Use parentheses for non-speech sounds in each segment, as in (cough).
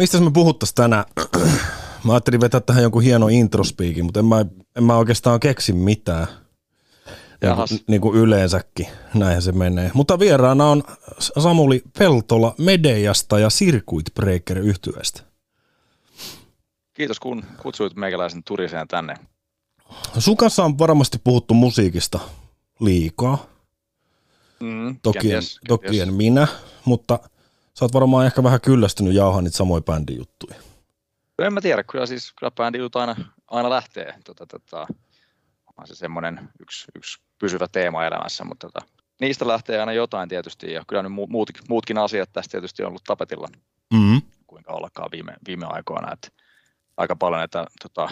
Mistä me puhuttaisiin tänään? Mä ajattelin vetää tähän jonkun hieno introspiikin, mutta en mä, en mä oikeastaan keksi mitään. Niin kuin, niin kuin yleensäkin, näinhän se menee. Mutta vieraana on Samuli Peltola Medejasta ja Circuit Breaker yhtyeestä. Kiitos kun kutsuit meikäläisen turiseen tänne. Sun kanssa on varmasti puhuttu musiikista liikaa. Mm, toki, kenties, en, toki en minä, mutta sä oot varmaan ehkä vähän kyllästynyt jauhaa niitä samoja bändijuttuja. En mä tiedä, kyllä siis kyllä bändijuttu aina, aina lähtee. Tota, tota, on se semmoinen yksi, yksi pysyvä teema elämässä, mutta tota, niistä lähtee aina jotain tietysti, ja kyllä nyt muut, muutkin asiat tästä tietysti on ollut tapetilla, mm-hmm. kuinka ollakaan viime, viime aikoina, että aika paljon näitä tota,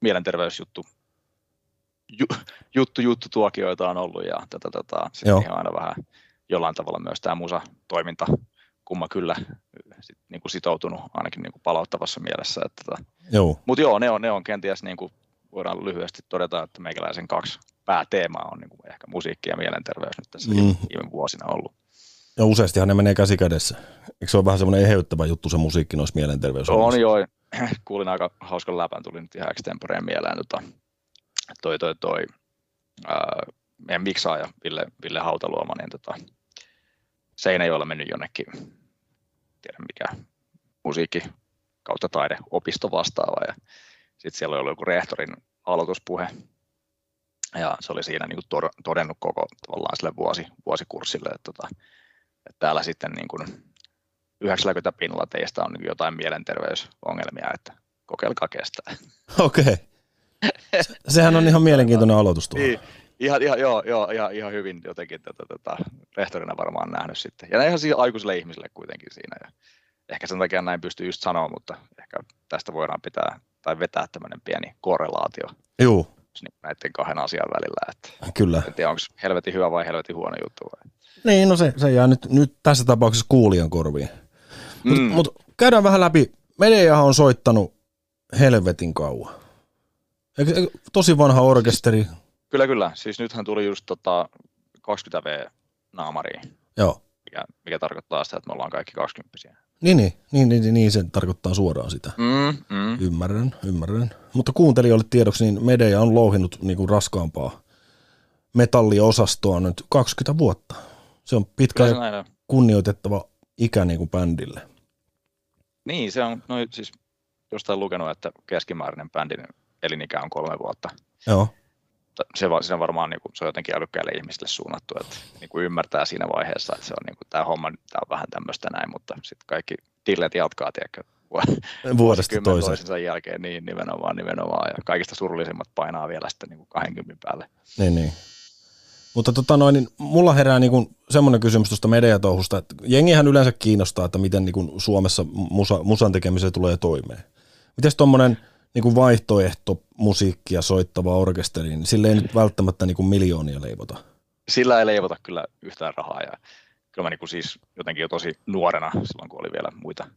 mielenterveysjuttu ju, juttu, juttu tuokioita on ollut, ja tota, tota, sitten on aina vähän jollain tavalla myös tämä musa-toiminta, kumma kyllä sit, niin kuin sitoutunut ainakin niin kuin palauttavassa mielessä. Että, tota. joo. Mutta joo, ne on, ne on kenties, niin kuin voidaan lyhyesti todeta, että meikäläisen kaksi pääteemaa on niin kuin ehkä musiikki ja mielenterveys nyt tässä mm. viime vuosina ollut. Ja useastihan ne menee käsi kädessä. Eikö se ole vähän semmoinen eheyttävä juttu se musiikki noissa mielenterveys? On joo. (clears throat) Kuulin aika hauskan läpän, tuli nyt ihan extemporeen mieleen. Tota, toi, toi, toi, ää, meidän miksaaja Ville, Ville Hautaluoma, niin tota, Seinäjoella mennyt jonnekin, tiedä mikä, musiikki kautta taideopisto vastaava. Ja sitten siellä oli joku rehtorin aloituspuhe, ja se oli siinä niin kuin todennut koko tavallaan sille vuosi, vuosikurssille, että, tota, että täällä sitten niin kuin 90 pinnalla teistä on niin jotain mielenterveysongelmia, että kokeilkaa kestää. Okei. Okay. Sehän on ihan mielenkiintoinen aloitus tuohon. Niin, ihan, ihan, joo, joo, ihan, ihan hyvin jotenkin tätä, tätä, rehtorina varmaan nähnyt sitten. Ja ihan siis aikuisille ihmisille kuitenkin siinä. Ja ehkä sen takia näin pystyy just sanoa, mutta ehkä tästä voidaan pitää tai vetää tämmöinen pieni korrelaatio. Joo. Niin näiden kahden asian välillä. Että Kyllä. En tiedä, onko helvetin hyvä vai helvetin huono juttu. Vai? Niin, no se, se jää nyt, nyt tässä tapauksessa kuulijan korviin. Mutta mm. mut käydään vähän läpi. Mediahan on soittanut helvetin kauan. Tosi vanha orkesteri. Kyllä, kyllä. Siis nythän tuli just tota 20V naamariin. Joo. Mikä, mikä tarkoittaa sitä, että me ollaan kaikki 20 niin, niin, niin, niin, niin, se tarkoittaa suoraan sitä. Mm, mm. Ymmärrän, ymmärrän. Mutta kuuntelijoille tiedoksi, niin Medeja on louhinnut niin kuin raskaampaa metalliosastoa nyt 20 vuotta. Se on pitkä ja kunnioitettava ikä niin kuin bändille. Niin, se on, no siis jostain lukenut, että keskimääräinen bändin elinikä on kolme vuotta. Joo. Se, se on varmaan niin kuin, se on jotenkin älykkäille ihmisille suunnattu, että niin kuin ymmärtää siinä vaiheessa, että se on niin kuin, tämä homma tämä on vähän tämmöistä näin, mutta sitten kaikki tillet jatkaa, tiedätkö, vuodesta toiseen. jälkeen, niin nimenomaan, nimenomaan, ja kaikista surullisimmat painaa vielä sitten niin kuin 20 päälle. Niin, niin. Mutta tota noin, niin mulla herää niin semmoinen kysymys tuosta mediatouhusta, että jengihän yleensä kiinnostaa, että miten niin kuin Suomessa musa, musan tekemiseen tulee toimeen. Miten tuommoinen niin kuin vaihtoehto musiikkia soittava orkesteri, niin sille ei nyt välttämättä niin kuin miljoonia leivota. Sillä ei leivota kyllä yhtään rahaa ja kyllä mä niin kuin siis jotenkin jo tosi nuorena, silloin kun oli vielä muita,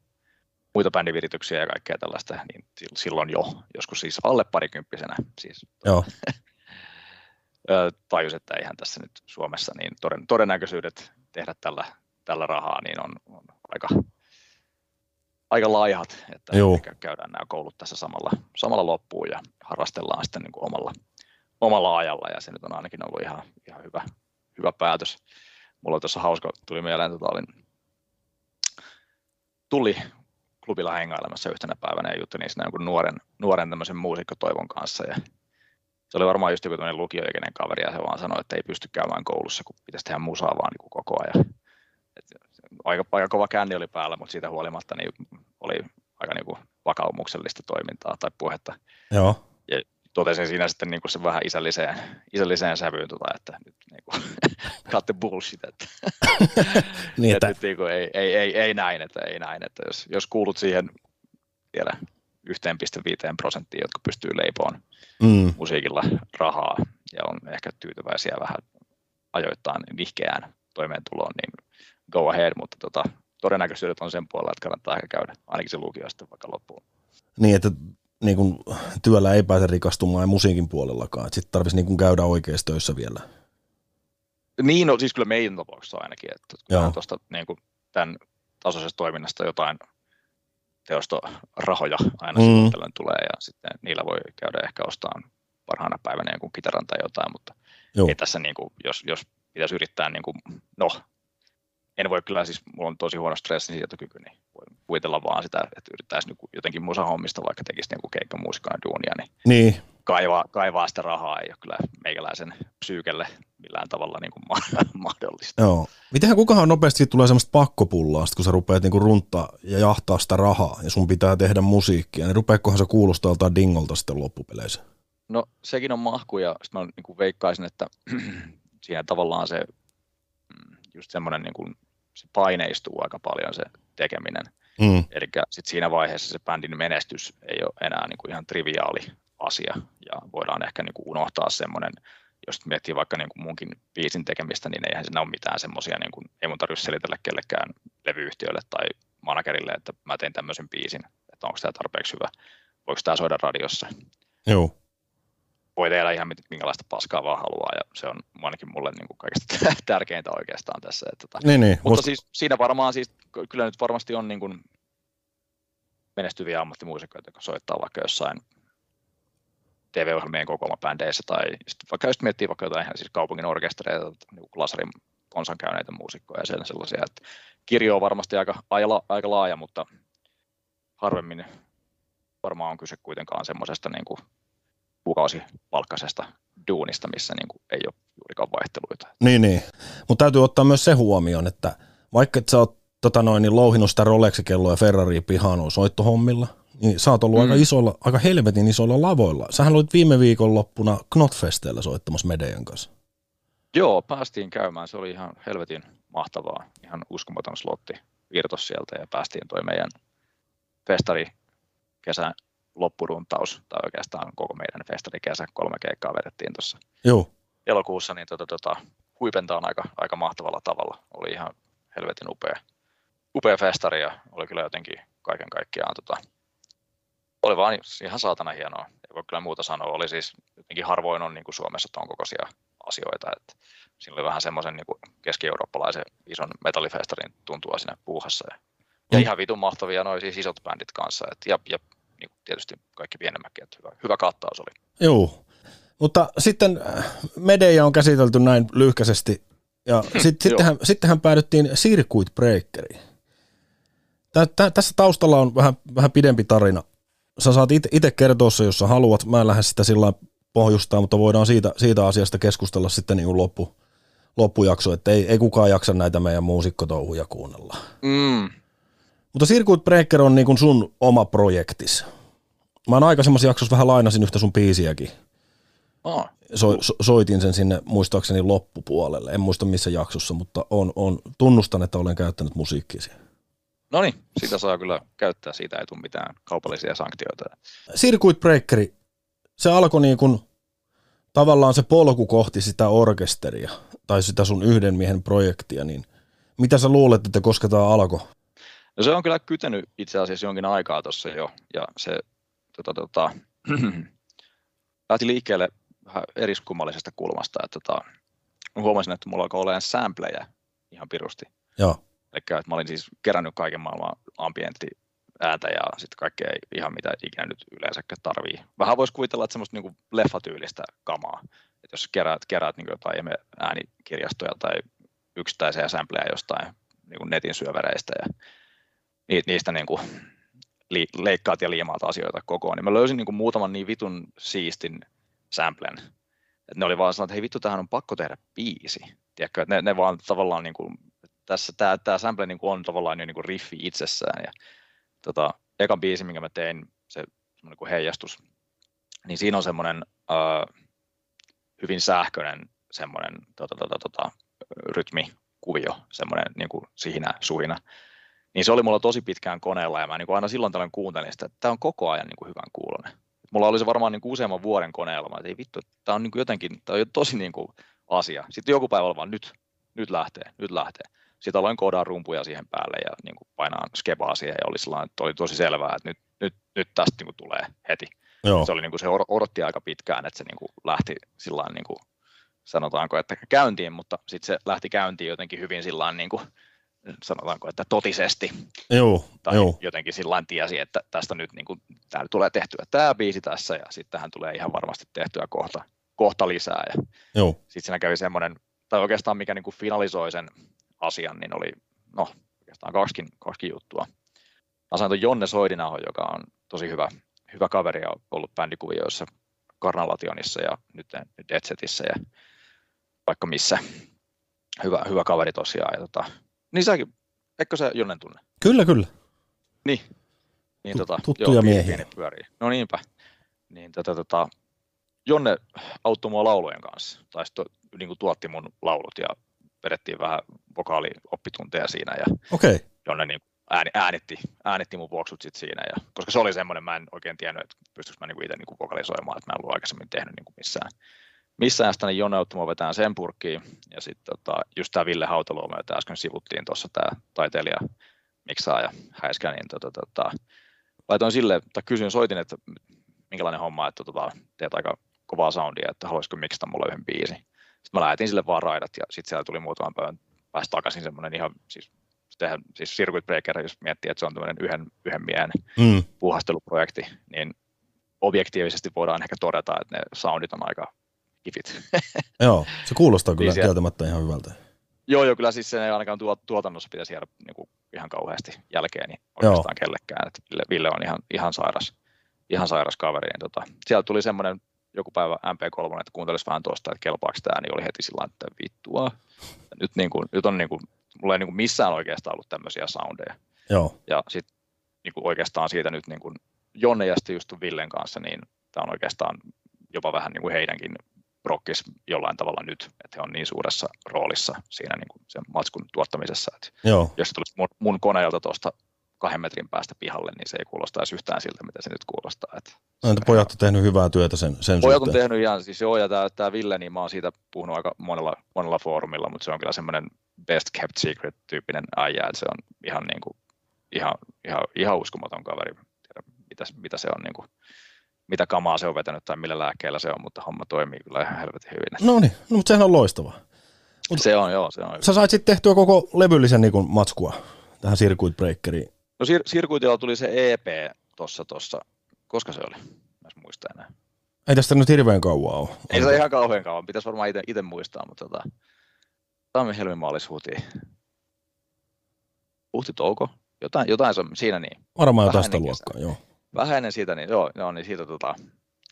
muita bändivirityksiä ja kaikkea tällaista, niin silloin jo, joskus siis alle parikymppisenä siis. Joo. (laughs) tajus, että eihän tässä nyt Suomessa niin toden, todennäköisyydet tehdä tällä, tällä rahaa niin on, on aika, aika laihat, että Joo. käydään nämä koulut tässä samalla, samalla loppuun ja harrastellaan sitten niin kuin omalla, omalla ajalla ja se nyt on ainakin ollut ihan, ihan hyvä, hyvä päätös. Mulla oli tuossa hauska, tuli mieleen, että olin tuli klubilla hengailemassa yhtenä päivänä ja juttelin siinä jonkun nuoren, nuoren tämmöisen muusikkotoivon kanssa ja se oli varmaan just joku tämmöinen lukioikäinen kaveri ja se vaan sanoi, että ei pysty käymään koulussa, kun pitäisi tehdä musaa vaan niin kuin koko ajan. Aika, aika kova känni oli päällä, mutta siitä huolimatta niin oli aika niin kuin vakaumuksellista toimintaa tai puhetta. Joo. Ja totesin siinä sitten niin kuin se vähän isälliseen, isälliseen sävyyn, tota, että nyt niin kuin, (laughs) cut the bullshit, että, (laughs) niin, että... että niin kuin, ei, ei, ei, ei, näin, että ei näin, että jos, jos kuulut siihen tiedä, 1,5 prosenttia, jotka pystyy leipoon mm. musiikilla rahaa ja on ehkä tyytyväisiä vähän ajoittain nihkeään toimeentuloon, niin go ahead, mutta tota, todennäköisyydet on sen puolella, että kannattaa ehkä käydä ainakin se lukio sitten vaikka loppuun. Niin, että niin kun, työllä ei pääse rikastumaan musiikin puolellakaan, että sitten tarvitsisi niin käydä oikeassa töissä vielä. Niin, no siis kyllä meidän tapauksessa ainakin, että tuosta niin tämän tasoisesta toiminnasta jotain teostorahoja aina mm. silloin tulee ja sitten niillä voi käydä ehkä ostamaan parhaana päivänä jonkun kitaran tai jotain, mutta Joo. ei tässä niin kuin, jos, jos pitäisi yrittää, niin kuin, no en voi kyllä, siis mulla on tosi huono stressinsietokyky, niin voi kuvitella vaan sitä, että yrittäisi niin jotenkin musahommista, vaikka tekisi niin keikkamuusikana duunia, niin, niin. Kaivaa, kaivaa sitä rahaa ei ole kyllä meikäläisen psyykelle millään tavalla (laughs) niin kuin mahdollista. Joo. Mitenhän kukahan nopeasti tulee semmoista pakkopullaa, kun sä rupeat niin runtaa ja jahtaa sitä rahaa ja sun pitää tehdä musiikkia, niin rupeekohan se kuulostaa joltain dingolta sitten loppupeleissä? No sekin on mahku ja sitten mä niin kuin veikkaisin, että (clears throat) siinä tavallaan se mm, just semmoinen niin kuin, se paineistuu aika paljon se tekeminen. Mm. Eli sitten siinä vaiheessa se bändin menestys ei ole enää niin kuin ihan triviaali asia ja voidaan ehkä niin kuin unohtaa semmoinen, jos miettii vaikka niin kuin munkin biisin tekemistä, niin eihän siinä ole mitään semmoisia, niin kuin, ei mun tarvitse selitellä kellekään levyyhtiölle tai managerille, että mä teen tämmöisen biisin, että onko tämä tarpeeksi hyvä, voiko tämä soida radiossa. Joo voi tehdä ihan minkälaista paskaa vaan haluaa, ja se on ainakin mulle niin kuin kaikista (laughs) tärkeintä oikeastaan tässä. Että, tota. niin, niin, mutta musta... siis siinä varmaan, siis, kyllä nyt varmasti on niin kuin menestyviä ammattimuusikoita, jotka soittaa vaikka jossain TV-ohjelmien kokoomabändeissä, tai sitten vaikka jos miettii vaikka jotain ihan siis kaupungin orkestereita, niin Lasarin konsan käyneitä muusikkoja ja sellaisia, että kirjo on varmasti aika, aika, aika laaja, mutta harvemmin varmaan on kyse kuitenkaan semmoisesta niin kuin kuukausipalkkaisesta duunista, missä niin kuin ei ole juurikaan vaihteluita. Niin, niin. mutta täytyy ottaa myös se huomioon, että vaikka et sä oot tota noin, niin louhinut sitä Rolex-kelloa ja Ferrari pihaan soittohommilla, niin sä oot ollut mm. aika, isolla, aika helvetin isoilla lavoilla. Sähän olit viime viikon loppuna Knotfesteellä soittamassa Medean kanssa. Joo, päästiin käymään. Se oli ihan helvetin mahtavaa. Ihan uskomaton slotti virtos sieltä ja päästiin toi meidän festari kesän loppuruntaus, tai oikeastaan koko meidän festarikesä, kolme keikkaa vedettiin tuossa elokuussa, niin tota, tota, huipentaan aika, aika mahtavalla tavalla. Oli ihan helvetin upea, upea festari ja oli kyllä jotenkin kaiken kaikkiaan, tota, oli vaan ihan saatana hienoa. Ei voi kyllä muuta sanoa. Oli siis jotenkin harvoin on niin kuin Suomessa ton kokoisia asioita, että siinä oli vähän semmoisen niin keski-eurooppalaisen ison metallifestarin tuntua siinä puuhassa. Ja, ja ihan vitun mahtavia noin siis isot bändit kanssa. Et, ja, ja niin kuin tietysti kaikki pienemmätkin, että hyvä, hyvä kattaus oli. Joo, mutta sitten äh, Medeja on käsitelty näin lyhkäisesti, ja sit, sittenhän, sittenhän päädyttiin Circuit Breakeriin. Tä, tä, tässä taustalla on vähän, vähän pidempi tarina. Sä saat itse kertoa se, jos sä haluat. Mä en lähde sitä sillä pohjustaa, mutta voidaan siitä, siitä asiasta keskustella sitten niin loppu, loppujakso, että ei, ei kukaan jaksa näitä meidän muusikkotouhuja kuunnella. Mm, mutta Circuit Breaker on niin sun oma projektis. Mä oon aikaisemmassa jaksossa vähän lainasin yhtä sun biisiäkin. Oh. So, so, soitin sen sinne muistaakseni loppupuolelle. En muista missä jaksossa, mutta on, on, tunnustan, että olen käyttänyt musiikkia siihen. No niin, sitä saa kyllä käyttää, siitä ei tule mitään kaupallisia sanktioita. Circuit Breakeri, se alkoi niin kuin, tavallaan se polku kohti sitä orkesteria tai sitä sun yhden miehen projektia, niin mitä sä luulet, että koska tämä alkoi? No se on kyllä kytenyt itse asiassa jonkin aikaa tuossa jo, ja se tota, tota, (clears throat) lähti liikkeelle vähän eriskummallisesta kulmasta, että tota, huomasin, että mulla alkoi olemaan sampleja ihan pirusti. Joo. Eli että mä olin siis kerännyt kaiken maailman ambientti ääntä ja sitten kaikkea ihan mitä ikinä nyt yleensäkään tarvii. Vähän voisi kuvitella, että semmoista niin leffatyylistä kamaa. Että jos keräät, keräät niin jotain äänikirjastoja tai yksittäisiä sampleja jostain niin netin syövereistä ja niistä niin kuin leikkaat ja liimaat asioita kokoon, niin mä löysin niin kuin muutaman niin vitun siistin samplen, että ne oli vaan sanoa, että hei vittu, tähän on pakko tehdä biisi. Tiedätkö, ne, ne vaan tavallaan niin kuin, tässä tämä, tämä sample niin kuin on tavallaan jo niin kuin riffi itsessään. Ja, tota, eka biisi, minkä mä tein, se semmoinen kuin heijastus, niin siinä on semmoinen uh, hyvin sähköinen semmoinen tota, tota, tota, rytmikuvio, semmoinen niin kuin sihinä, suhina niin se oli mulla tosi pitkään koneella ja mä niin aina silloin tällöin kuuntelin sitä, että tämä on koko ajan niin kuin hyvän kuulonen. Mulla oli se varmaan niin kuin useamman vuoden koneella, mä että ei vittu, tämä on niin kuin jotenkin, tämä on tosi niin kuin asia. Sitten joku päivä oli vaan nyt, nyt lähtee, nyt lähtee. Sitten aloin koodaa rumpuja siihen päälle ja niin kuin painaa skebaa siihen ja oli, että oli tosi selvää, että nyt, nyt, nyt tästä niin kuin tulee heti. Joo. Se, oli, niin kuin, se odotti aika pitkään, että se niin kuin lähti sillä niin kuin, sanotaanko, että käyntiin, mutta sitten se lähti käyntiin jotenkin hyvin sillä niin kuin, sanotaanko, että totisesti. Joo, tai joo. jotenkin sillä tiesi, että tästä nyt niin kuin, täällä tulee tehtyä tämä biisi tässä ja sitten tähän tulee ihan varmasti tehtyä kohta, kohta lisää. Ja sitten siinä kävi semmoinen, tai oikeastaan mikä niin kuin finalisoi sen asian, niin oli no, oikeastaan kaksikin, kaksikin juttua. Mä sain Jonne Soidinaho, joka on tosi hyvä, hyvä kaveri ja ollut bändikuvioissa Karnalationissa ja nyt, nyt Etsetissä ja vaikka missä. Hyvä, hyvä kaveri tosiaan. Ja tota, niin säkin, eikö se Jonnen tunne? Kyllä, kyllä. Niin. niin tota, Tuttuja joo, miehiä. Pieni pyörii. No niinpä. Niin tota, tota, Jonne auttoi mua laulujen kanssa, tai to, niin kuin tuotti mun laulut ja vedettiin vähän vokaalioppitunteja siinä. Ja okay. Jonne niin ääni, äänitti, äänitti mun vuoksut sit siinä. Ja, koska se oli semmoinen, mä en oikein tiennyt, että pystyykö mä niinku itse niinku vokalisoimaan, että mä en ollut aikaisemmin tehnyt niinku missään, missään sitä, niin mua vetään sen purkkiin. Ja sitten tota, just tämä Ville Hautoluoma, jota äsken sivuttiin tuossa tämä taiteilija miksaa ja häiskä, niin tota, tota, laitoin sille, tai kysyin, soitin, että minkälainen homma, että tota, teet aika kovaa soundia, että haluaisiko miksata mulle yhden biisin. Sitten mä lähetin sille vaan raidat ja sitten siellä tuli muutaman päivän päästä takaisin semmoinen ihan siis tehdä, siis Circuit Breaker, jos miettii, että se on tämmöinen yhden, yhden miehen mm. puuhasteluprojekti, niin objektiivisesti voidaan ehkä todeta, että ne soundit on aika kifit. (laughs) Joo, se kuulostaa kyllä niin kieltämättä ihan hyvältä. Joo, joo, kyllä siis se ei ainakaan tuotannossa pitäisi jäädä niin kuin ihan kauheasti jälkeen niin oikeastaan joo. kellekään. Että Ville, Ville, on ihan, ihan, sairas, ihan sairas kaveri. Niin tota, sieltä tuli semmoinen joku päivä MP3, että kuuntelisi vähän tuosta, että kelpaako tämä, niin oli heti sillä että vittua. Nyt, niin kuin, nyt on niin kuin mulla ei niin kuin missään oikeastaan ollut tämmöisiä soundeja. Joo. Ja sitten niin kuin oikeastaan siitä nyt niin kuin Jonne ja sitten just Villen kanssa, niin tämä on oikeastaan jopa vähän niin kuin heidänkin prokkis jollain tavalla nyt, että he on niin suuressa roolissa siinä niin kuin sen matskun tuottamisessa, että Joo. jos se tulisi mun, mun koneelta tuosta kahden metrin päästä pihalle, niin se ei kuulostaisi yhtään siltä, mitä se nyt kuulostaa. Että no, entä pojat on tehnyt hyvää työtä sen, sen Pojat suhteen. on tehnyt ihan, siis joo, ja tämä, tämä Ville, niin mä oon siitä puhunut aika monella, monella foorumilla, mutta se on kyllä semmoinen best kept secret tyyppinen äijä, että se on ihan, niin kuin, ihan, ihan, ihan uskomaton kaveri, tiedä, mitä, mitä se on niin kuin, kamaa se on vetänyt tai millä lääkkeellä se on, mutta homma toimii kyllä ihan helvetin hyvin. No niin, no, mutta sehän on loistavaa. Mut se on, joo, se on. Sä sait sitten tehtyä koko levyllisen niin matskua tähän Circuit Breakeriin. No Sir- Circuitilla tuli se EP tuossa, tossa, koska se oli? Mä muista enää. Ei tästä nyt hirveän kauan ole. Ei se ihan kauhean kauan, pitäisi varmaan itse muistaa, mutta tota, tammi, helmi, maalis, huhti. Huhti, touko. Jotain, jotain se on siinä niin. Varmaan jotain sitä luokkaa, joo. Vähän ennen siitä, niin joo, joo niin siitä tota,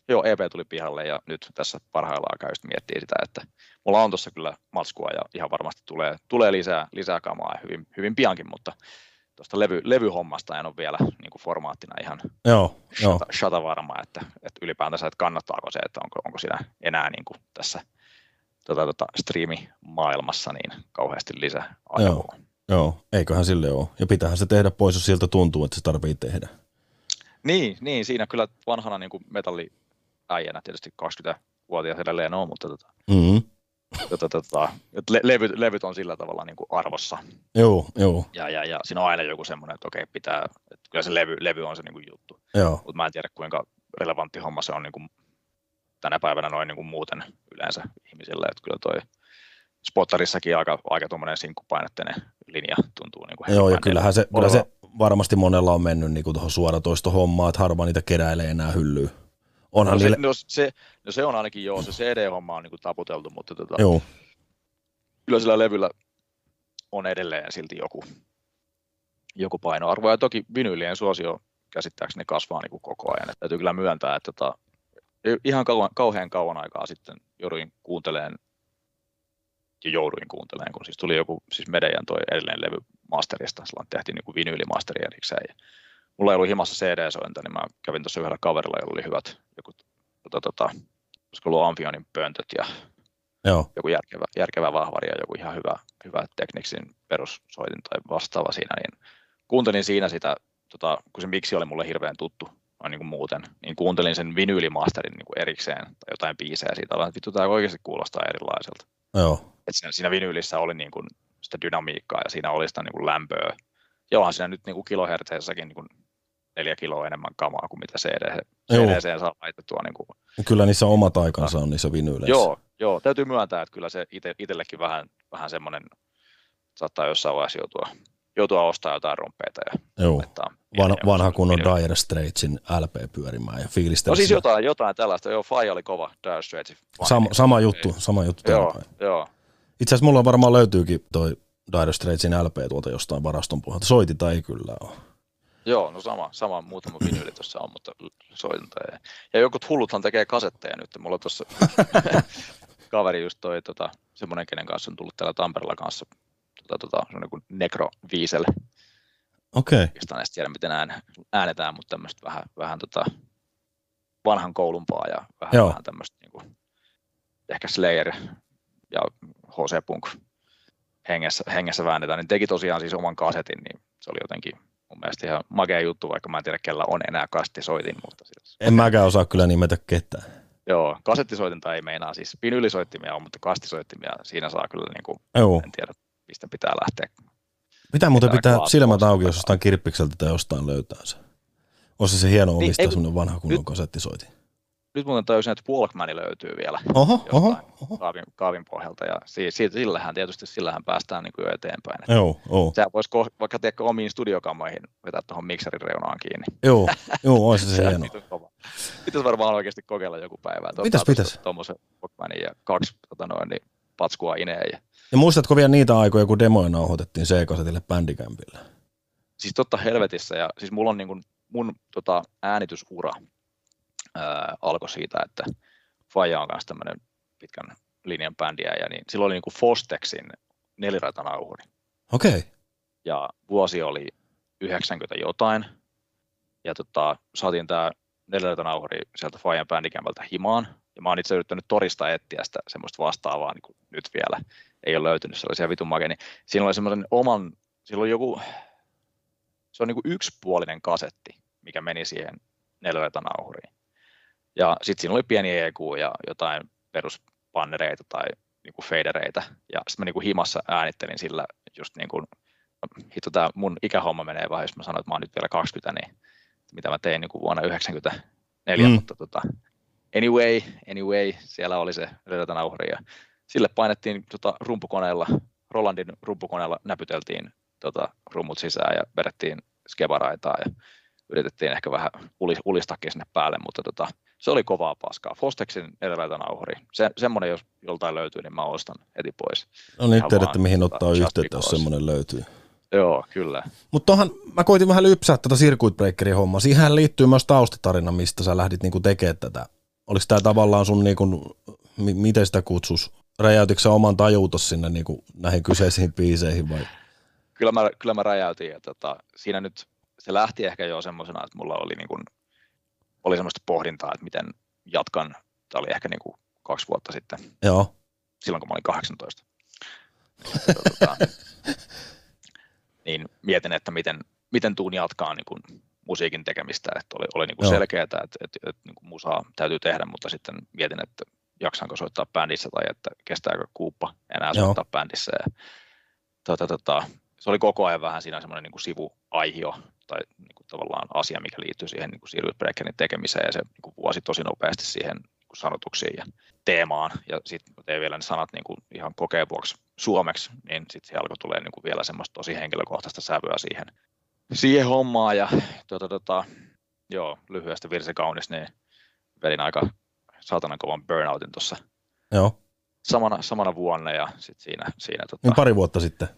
joo, EP tuli pihalle ja nyt tässä parhaillaan käy miettiä sitä, että mulla on tuossa kyllä matskua ja ihan varmasti tulee, tulee lisää, lisää kamaa hyvin, hyvin piankin, mutta tuosta levy, levyhommasta en ole vielä niin kuin formaattina ihan joo, shata, joo. shata varma, että, että ylipäätänsä, että kannattaako se, että onko, onko siinä enää niin kuin tässä tota, tota, striimimaailmassa niin kauheasti lisää Joo, joo, eiköhän sille ole. Ja pitäähän se tehdä pois, jos siltä tuntuu, että se tarvii tehdä. Niin, niin siinä kyllä vanhana niin kuin metalliäijänä tietysti 20-vuotias edelleen on, mutta tota, mm-hmm. tota, tota, le- levyt, levyt, on sillä tavalla niin kuin arvossa. Joo, joo. Ja, ja, ja siinä on aina joku semmoinen, että okei, pitää, että kyllä se levy, levy on se niin kuin juttu. Mutta mä en tiedä, kuinka relevantti homma se on niin kuin tänä päivänä noin niin kuin muuten yleensä ihmisille, että kyllä toi spottarissakin aika, aika tuommoinen sinkkupainotteinen linja tuntuu niin kuin Joo, ja kyllähän se, kyllä se varmasti monella on mennyt niin tuohon suoratoistohommaan, että harva niitä keräilee enää hyllyyn. Onhan no, se, niille... no, se, no se on ainakin joo, se CD-homma on niin kuin taputeltu, mutta tota, joo. kyllä sillä levyllä on edelleen silti joku, joku painoarvo. Ja toki vinyylien suosio käsittääkseni kasvaa niin kuin koko ajan. Et täytyy kyllä myöntää, että tota, ihan kauan, kauhean kauan aikaa sitten jouduin kuuntelemaan ja jouduin kuuntelemaan, kun siis tuli joku, siis Medejan toi edellinen levy masterista, silloin tehtiin niin vinylimasteri erikseen. Ja mulla ei ollut himassa CD-sointa, niin mä kävin tuossa yhdellä kaverilla, jolla oli hyvät, joku, tota, tota, olisiko ollut Amphionin pöntöt ja Joo. joku järkevä, järkevä vahvari ja joku ihan hyvä, hyvä Technicsin perussoitin tai vastaava siinä, niin kuuntelin siinä sitä, tota, kun se miksi oli mulle hirveän tuttu, noin niin kuin muuten, niin kuuntelin sen vinyylimasterin niin kuin erikseen tai jotain biisejä siitä, että vittu tämä oikeasti kuulostaa erilaiselta. Joo. Et siinä, siinä vinyylissä oli niin kuin sitä dynamiikkaa ja siinä oli sitä niin kuin lämpöä. Ja onhan siinä nyt niin kuin kilohertseissäkin niin kuin neljä kiloa enemmän kamaa kuin mitä CD, CD saa laitettua. Niin kuin. Kyllä niissä omat aikansa on niissä vinyyleissä. Joo, joo, täytyy myöntää, että kyllä se ite, itsellekin vähän, vähän semmoinen saattaa jossain vaiheessa joutua, joutua ostamaan jotain rumpeita ja Joo. Van, vanha kunnon. Dire Straitsin LP pyörimään ja fiilistellä No siis jotain, jotain tällaista. Joo, Fai oli kova Dire Straitsin fani. Sama, sama juttu, sama juttu Joo, joo. Itse asiassa mulla varmaan löytyykin toi Dire Straitsin LP tuolta jostain varaston pohjalta. Soitita ei kyllä ole. Joo, no sama, sama muutama vinyyli tuossa on, mutta soitinta ei. Ja jotkut hulluthan tekee kasetteja nyt. Mulla on tuossa (laughs) kaveri just toi tota, semmoinen, kenen kanssa on tullut täällä Tampereella kanssa tota, tota, semmoinen kuin Necro Wiesel. Okei, okay. En edes tiedä, miten ään, äänetään, mutta tämmöistä vähän, vähän tota, vanhan koulumpaa ja vähän, Joo. vähän tämmöistä niin kuin, ehkä Slayer ja HC Punk hengessä, hengessä väännetään, niin teki tosiaan siis oman kasetin, niin se oli jotenkin mun mielestä ihan makea juttu, vaikka mä en tiedä, kellä on enää kassettisoitin, mutta siis, en mäkään osaa kyllä nimetä ketään. joo, kasettisoitinta ei meinaa, siis vinylisoittimia on, mutta kastisoittimia, siinä saa kyllä, niin kuin, Joo. en tiedä, mistä pitää lähteä. Pitää muuten Pitää pitää silmät auki, jos jostain kirppikseltä tai jostain löytää se. Olisi se hieno Niin, omistaa ei, semmoinen vanha kunnon kasettisoitin. Nyt muuten tajusin, että Walkmani löytyy vielä. Oho, oho, oho. kaavin, kaavin pohjalta ja si, siitä, sillähän tietysti sillähän päästään niin kuin jo eteenpäin. Joo, joo. Sehän voisi ko- vaikka tiedätkö omiin studiokammoihin vetää tuohon mikserin reunaan kiinni. Joo, (laughs) joo, olisi se hieno. Pitäisi varmaan oikeasti kokeilla joku päivä. että Pitäis, ottaa pitäis. tosta Tuommoisen Walkmanin ja kaksi tota noin, niin patskua ineen. Ja, Ja muistatko vielä niitä aikoja, kun demoja nauhoitettiin C-kasetille bändikämpillä? siis totta helvetissä. Ja siis mulla on niin kuin, mun tota, äänitysura ää, alkoi siitä, että Faija on kanssa tämmöinen pitkän linjan bändiä, ja niin silloin oli niin kuin Fostexin neliratanauhuri. Okei, okay. ja vuosi oli 90 jotain, ja tota, saatiin tämä neljältä sieltä Fajan bändikämpältä himaan, ja mä oon itse yrittänyt torista etsiä sitä semmoista vastaavaa niin kuin nyt vielä, ei ole löytynyt sellaisia vitun makeja, niin siinä oli semmoisen oman, sillä oli joku, se on niin kuin yksipuolinen kasetti, mikä meni siihen neljältä Ja sitten siinä oli pieni EQ ja jotain peruspannereita tai niin kuin fadereita, ja sitten mä niin kuin himassa äänittelin sillä just niin kuin hitto tämä mun ikähomma menee vähän, jos mä sanon, että mä oon nyt vielä 20, niin mitä mä tein niin kuin vuonna 1994, Mm. mutta tota, anyway, anyway, siellä oli se nauhuri ja sille painettiin tota, rumpukoneella, Rolandin rumpukoneella näpyteltiin tota, rummut sisään ja vedettiin skebaraitaa ja yritettiin ehkä vähän ulis, ulistakin sinne päälle, mutta tota, se oli kovaa paskaa. Fostexin nauhuri, se, semmoinen jos joltain löytyy, niin mä ostan heti pois. no Ihan tiedätte vaan, mihin tota, ottaa yhteyttä, jos semmoinen löytyy. Joo, kyllä. Mutta tohan, mä koitin vähän lypsää tätä Circuit Breakerin hommaa. Siihen liittyy myös taustatarina, mistä sä lähdit niinku tekemään tätä. Oliko tämä tavallaan sun, niinku, mi- miten sitä kutsus? Räjäytitkö sä oman tajuutos sinne niinku, näihin kyseisiin biiseihin vai? kyllä mä, kyllä mä räjäytin. Ja tota, siinä nyt se lähti ehkä jo semmoisena, että mulla oli, niin kuin, oli semmoista pohdintaa, että miten jatkan. Tämä oli ehkä niin kuin kaksi vuotta sitten, Joo, silloin kun mä olin 18. Ja, tota, (laughs) niin mietin, että miten, miten tuun jatkaa niin kuin musiikin tekemistä. Että oli, oli niin kuin selkeää, että, että, että, että niin kuin musaa täytyy tehdä, mutta sitten mietin, että jaksanko soittaa bändissä tai että kestääkö kuuppa enää Joo. soittaa bändissä. Ja, tota, tota, se oli koko ajan vähän siinä semmoinen niin kuin sivuaihio tai niin kuin tavallaan asia, mikä liittyy siihen niin kuin Breakerin tekemiseen ja se niin kuin vuosi tosi nopeasti siihen niin kuin sanotuksiin ja teemaan ja sitten tein vielä ne sanat niin kuin ihan kokeen vuoksi suomeksi, niin sitten se alkoi tulee niin kuin vielä semmoista tosi henkilökohtaista sävyä siihen, siihen hommaan ja tota, tota, joo, lyhyesti virsi kaunis, niin vedin aika saatanan kovan burnoutin tuossa joo. samana, samana vuonna ja sitten siinä, siinä tota, Niin pari vuotta sitten.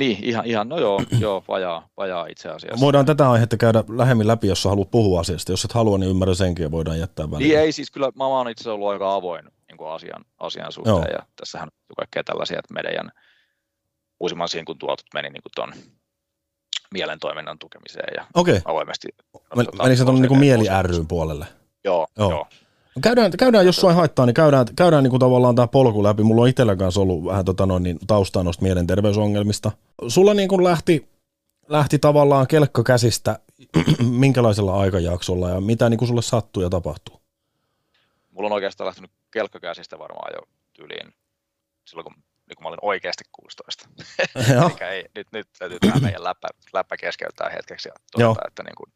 Niin, ihan, ihan, no joo, (clears throat) joo vajaa, vajaa itse asiassa. Voidaan tätä aihetta käydä lähemmin läpi, jos haluat puhua asiasta. Jos et halua, niin ymmärrän senkin ja voidaan jättää väliin. Niin ei siis kyllä, mä oon itse ollut aika avoin niin kuin asian, asian suhteen Joo. ja tässähän on kaikkea tällaisia, että meidän uusimman sinkun tuotot meni niin kuin ton mielentoiminnan tukemiseen ja Okei, avoimesti. Men, tota, meni se tuonne OCD mieli ryn puolelle. Joo, Joo. joo. Käydään, käydään jos sua ei haittaa, niin käydään, käydään niinku tavallaan tämä polku läpi. Mulla on itsellä kanssa ollut vähän tota noin, niin taustaa noista mielenterveysongelmista. Sulla niinku lähti, lähti tavallaan kelkka käsistä (clears throat) minkälaisella aikajaksolla ja mitä niinku sulle sattuu ja tapahtuu? Mulla on oikeastaan lähtenyt kelkkakäsistä varmaan jo tyyliin silloin, kun, niin kun mä olin oikeasti 16. Joo. (laughs) Mikä ei, nyt, nyt täytyy tämä meidän läppä, läppä keskeyttää hetkeksi ja todeta, että niin kuin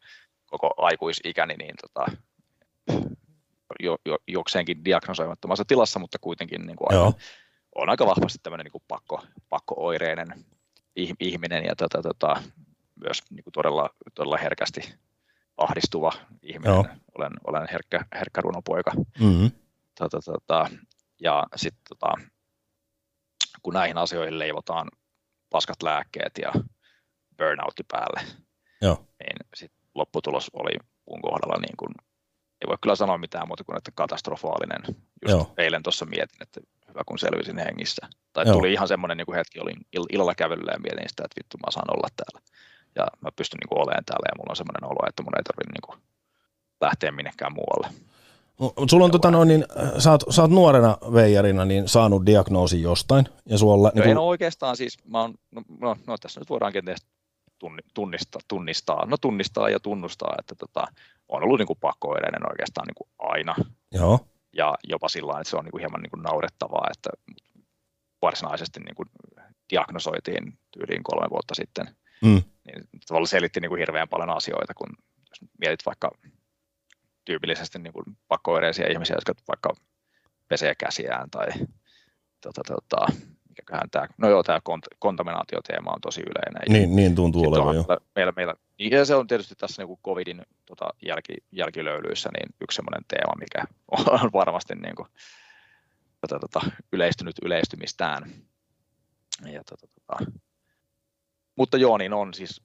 koko aikuisikäni niin tota, jo, jo, jokseenkin diagnosoimattomassa tilassa, mutta kuitenkin niin kuin on aika vahvasti tämmöinen niin kuin pakko, pakko-oireinen. ihminen ja tota, tota, myös niin kuin todella, todella herkästi ahdistuva ihminen. Joo. Olen, olen herkkä, herkkä runopoika. Mm-hmm. Tota, tota, ja sitten tota, kun näihin asioihin leivotaan paskat lääkkeet ja burnoutti päälle, Joo. niin sit lopputulos oli mun kohdalla niin kuin, ei voi kyllä sanoa mitään muuta kuin, että katastrofaalinen. Just Joo. eilen tuossa mietin, että hyvä kun selvisin hengissä. Tai Joo. tuli ihan semmoinen niin kuin hetki, olin illalla kävelyllä ja mietin sitä, että vittu mä saan olla täällä. Ja mä pystyn niin kuin olemaan täällä ja mulla on semmoinen olo, että mun ei tarvitse niin kuin lähteä minnekään muualle. Sulla on tota noin, niin, äh, sä, oot, sä oot nuorena veijarina niin saanut diagnoosin jostain. Ja sulla, niin kun... En oikeastaan siis, mä oon, no, no, no, tässä nyt voidaan kenties tunnistaa, tunnistaa, no tunnistaa ja tunnustaa, että tota, on ollut niin kuin pakko-oireinen oikeastaan niin kuin aina. Joo. Ja jopa sillä että se on niin kuin hieman niin kuin naurettavaa, että varsinaisesti niin kuin diagnosoitiin tyyliin kolme vuotta sitten. Mm. Niin tavallaan selitti niin kuin hirveän paljon asioita, kun jos mietit vaikka tyypillisesti niin kuin pakko-oireisia ihmisiä, jotka vaikka pesee käsiään tai tota, tota, mikäköhän tämä, no joo, tämä kont- kontaminaatioteema on tosi yleinen. Niin, niin tuntuu olevan jo. Meillä, meillä, ja se on tietysti tässä niin kuin covidin tota, jälki, jälkilöylyissä niin yksi sellainen teema, mikä (laughs) on varmasti niin kuin, tota, tota, yleistynyt yleistymistään. Ja, tota, tota, mutta joo, niin on siis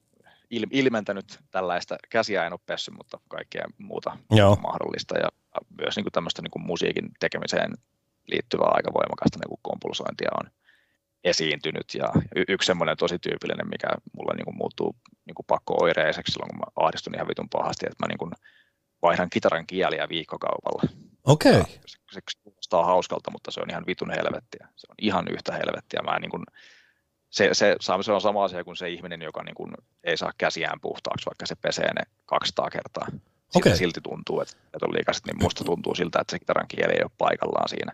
il, ilmentänyt tällaista, käsiä en ole pessy, mutta kaikkea muuta Joo. mahdollista ja myös niin kuin tämmöistä niin kuin musiikin tekemiseen liittyvää aika voimakasta niin kuin kompulsointia on esiintynyt ja y- yksi semmoinen tosi tyypillinen, mikä mulla niin kuin muuttuu niin kuin pakko-oireiseksi silloin, kun mä ahdistun ihan vitun pahasti, että mä niin kuin vaihdan kitaran kieliä viikkokaupalla. Okei. Okay. Se, se kuulostaa hauskalta, mutta se on ihan vitun helvettiä. Se on ihan yhtä helvettiä. Mä niin kuin, se, se, se on sama asia kuin se ihminen, joka niin kuin ei saa käsiään puhtaaksi, vaikka se pesee ne 200 kertaa. Silti, okay. silti tuntuu, että, että on liikaiset, niin musta tuntuu siltä, että se kitaran kieli ei ole paikallaan siinä,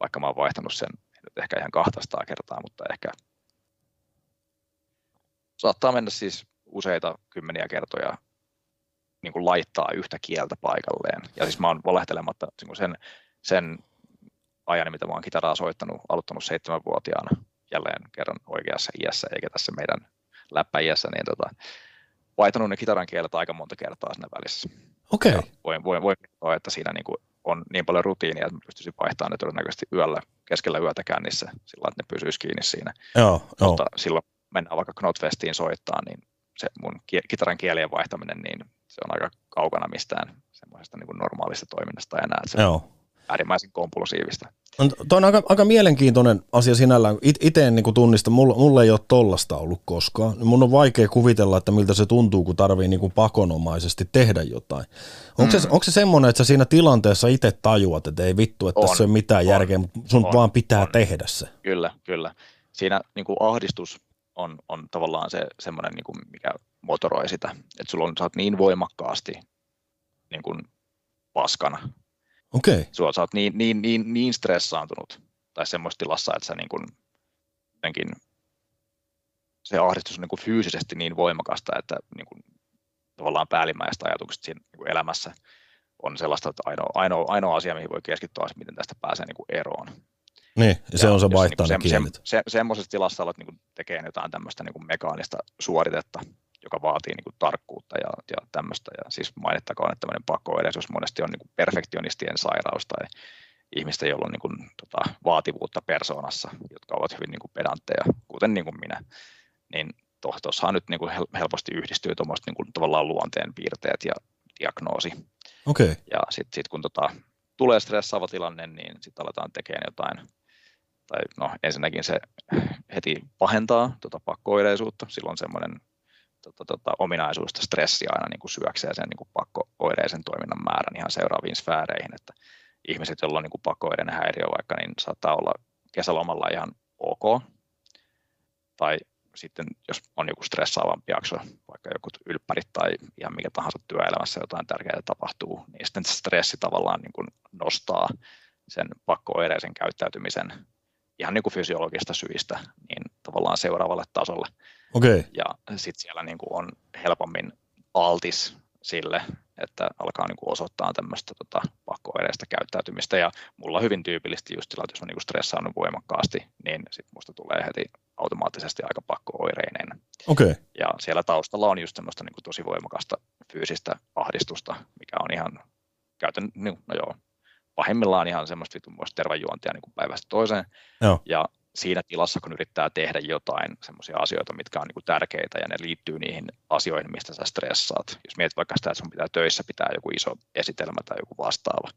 vaikka mä oon vaihtanut sen nyt ehkä ihan 200 kertaa, mutta ehkä saattaa mennä siis useita kymmeniä kertoja niin kuin laittaa yhtä kieltä paikalleen. Ja siis mä oon valehtelematta niin sen, sen ajan, mitä mä oon kitaraa soittanut, aloittanut seitsemänvuotiaana, jälleen kerran oikeassa iässä, eikä tässä meidän läppäiässä, niin tota, vaihtanut ne kitaran kielet aika monta kertaa siinä välissä. Okei. Okay. Voin, voin, voin kertoa, että siinä niin kuin on niin paljon rutiinia, että pystyisin vaihtamaan ne todennäköisesti yöllä keskellä yötä kännissä sillä että ne pysyisi kiinni siinä. Joo, Mutta joo. silloin mennään vaikka Knotfestiin soittaa, niin se mun kitaran kielien vaihtaminen, niin se on aika kaukana mistään semmoisesta niin normaalista toiminnasta enää. Että se Joo äärimmäisen kompulsiivista. Tuo on aika, aika mielenkiintoinen asia sinällään. Itse en niin tunnista, mulla, mulla ei ole tollasta ollut koskaan. Mun on vaikea kuvitella, että miltä se tuntuu, kun tarvii niin pakonomaisesti tehdä jotain. Onko, mm. se, onko se semmoinen, että sä siinä tilanteessa itse tajuat, että ei vittu, että on, tässä ei ole mitään on, järkeä, mutta sun on, vaan pitää on. tehdä se? Kyllä, kyllä. Siinä niin kuin ahdistus on, on tavallaan se semmoinen, niin kuin mikä motoroi sitä. Että sulla on, sä oot niin voimakkaasti niin kuin paskana. Okay. Sua, sä oot niin, niin, niin, niin stressaantunut tai semmoisessa tilassa, että sä niin kuin, jotenkin, se ahdistus on niin kuin fyysisesti niin voimakasta, että niin kuin, tavallaan päällimmäiset ajatukset siinä niin kuin elämässä on sellaista, että ainoa, ainoa, ainoa asia, mihin voi keskittyä, on miten tästä pääsee niin kuin eroon. Niin, ja se ja on se vaihtaa niin se, se, se, semmoisessa tilassa alat niin tekemään jotain tämmöistä niin kuin mekaanista suoritetta, joka vaatii niin kuin tarkkuutta ja, ja tämmöistä. Ja siis mainittakoon, että tämmöinen pakko-edellisyys monesti on niin kuin perfektionistien sairaus tai ihmistä, joilla on niin kuin, tota, vaativuutta persoonassa, jotka ovat hyvin niin kuin pedantteja, kuten niin kuin minä. Niin tuossahan nyt niin kuin helposti yhdistyy tuommoista niin kuin, tavallaan luonteen piirteet ja diagnoosi. Okay. Ja sitten sit kun tota, tulee stressaava tilanne, niin sitten aletaan tekemään jotain tai no ensinnäkin se heti pahentaa tuota pakko-oireisuutta. Silloin semmoinen tota, tota, ominaisuus, että stressi aina niin kuin syöksee sen niin kuin pakko-oireisen toiminnan määrän ihan seuraaviin sfääreihin, että ihmiset, joilla on niin kuin pakko-oireinen häiriö vaikka, niin saattaa olla kesälomalla ihan ok, tai sitten jos on joku stressaavampi jakso, vaikka joku ylppärit tai ihan mikä tahansa työelämässä jotain tärkeää tapahtuu, niin sitten stressi tavallaan niin kuin nostaa sen pakko-oireisen käyttäytymisen ihan niin kuin fysiologista syistä niin tavallaan seuraavalle tasolle. Okay. Ja sitten siellä niin kuin on helpommin altis sille, että alkaa niin kuin osoittaa tämmöistä tota, pakkoereistä käyttäytymistä. Ja mulla on hyvin tyypillisesti just sillä, että jos on niin stressaannut voimakkaasti, niin sitten musta tulee heti automaattisesti aika pakkooireinen. Okay. Ja siellä taustalla on just semmoista niin kuin tosi voimakasta fyysistä ahdistusta, mikä on ihan käytän, niin, no joo, pahimmillaan ihan semmoista tervajuontia niin kuin päivästä toiseen. Joo. Ja siinä tilassa, kun yrittää tehdä jotain semmoisia asioita, mitkä on niin kuin tärkeitä ja ne liittyy niihin asioihin, mistä sä stressaat. Jos mietit vaikka sitä, että sun pitää töissä pitää joku iso esitelmä tai joku vastaava,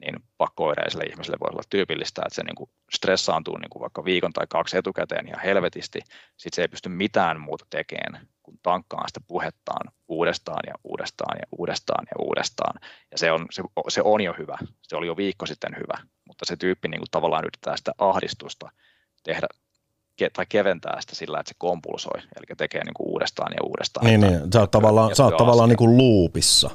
niin pakkooireiselle ihmiselle voi olla tyypillistä, että se niin kuin stressaantuu niin kuin vaikka viikon tai kaksi etukäteen ihan helvetisti, sitten se ei pysty mitään muuta tekemään kuin tankkaan sitä puhettaan uudestaan ja uudestaan ja uudestaan ja uudestaan. Ja se on, se, se on jo hyvä, se oli jo viikko sitten hyvä, mutta se tyyppi niin kuin tavallaan yrittää sitä ahdistusta tehdä tai keventää sitä sillä, että se kompulsoi, eli tekee niin kuin uudestaan ja uudestaan. Niin, niin. sä oot tavallaan, sä oot tavallaan niin kuin loopissa.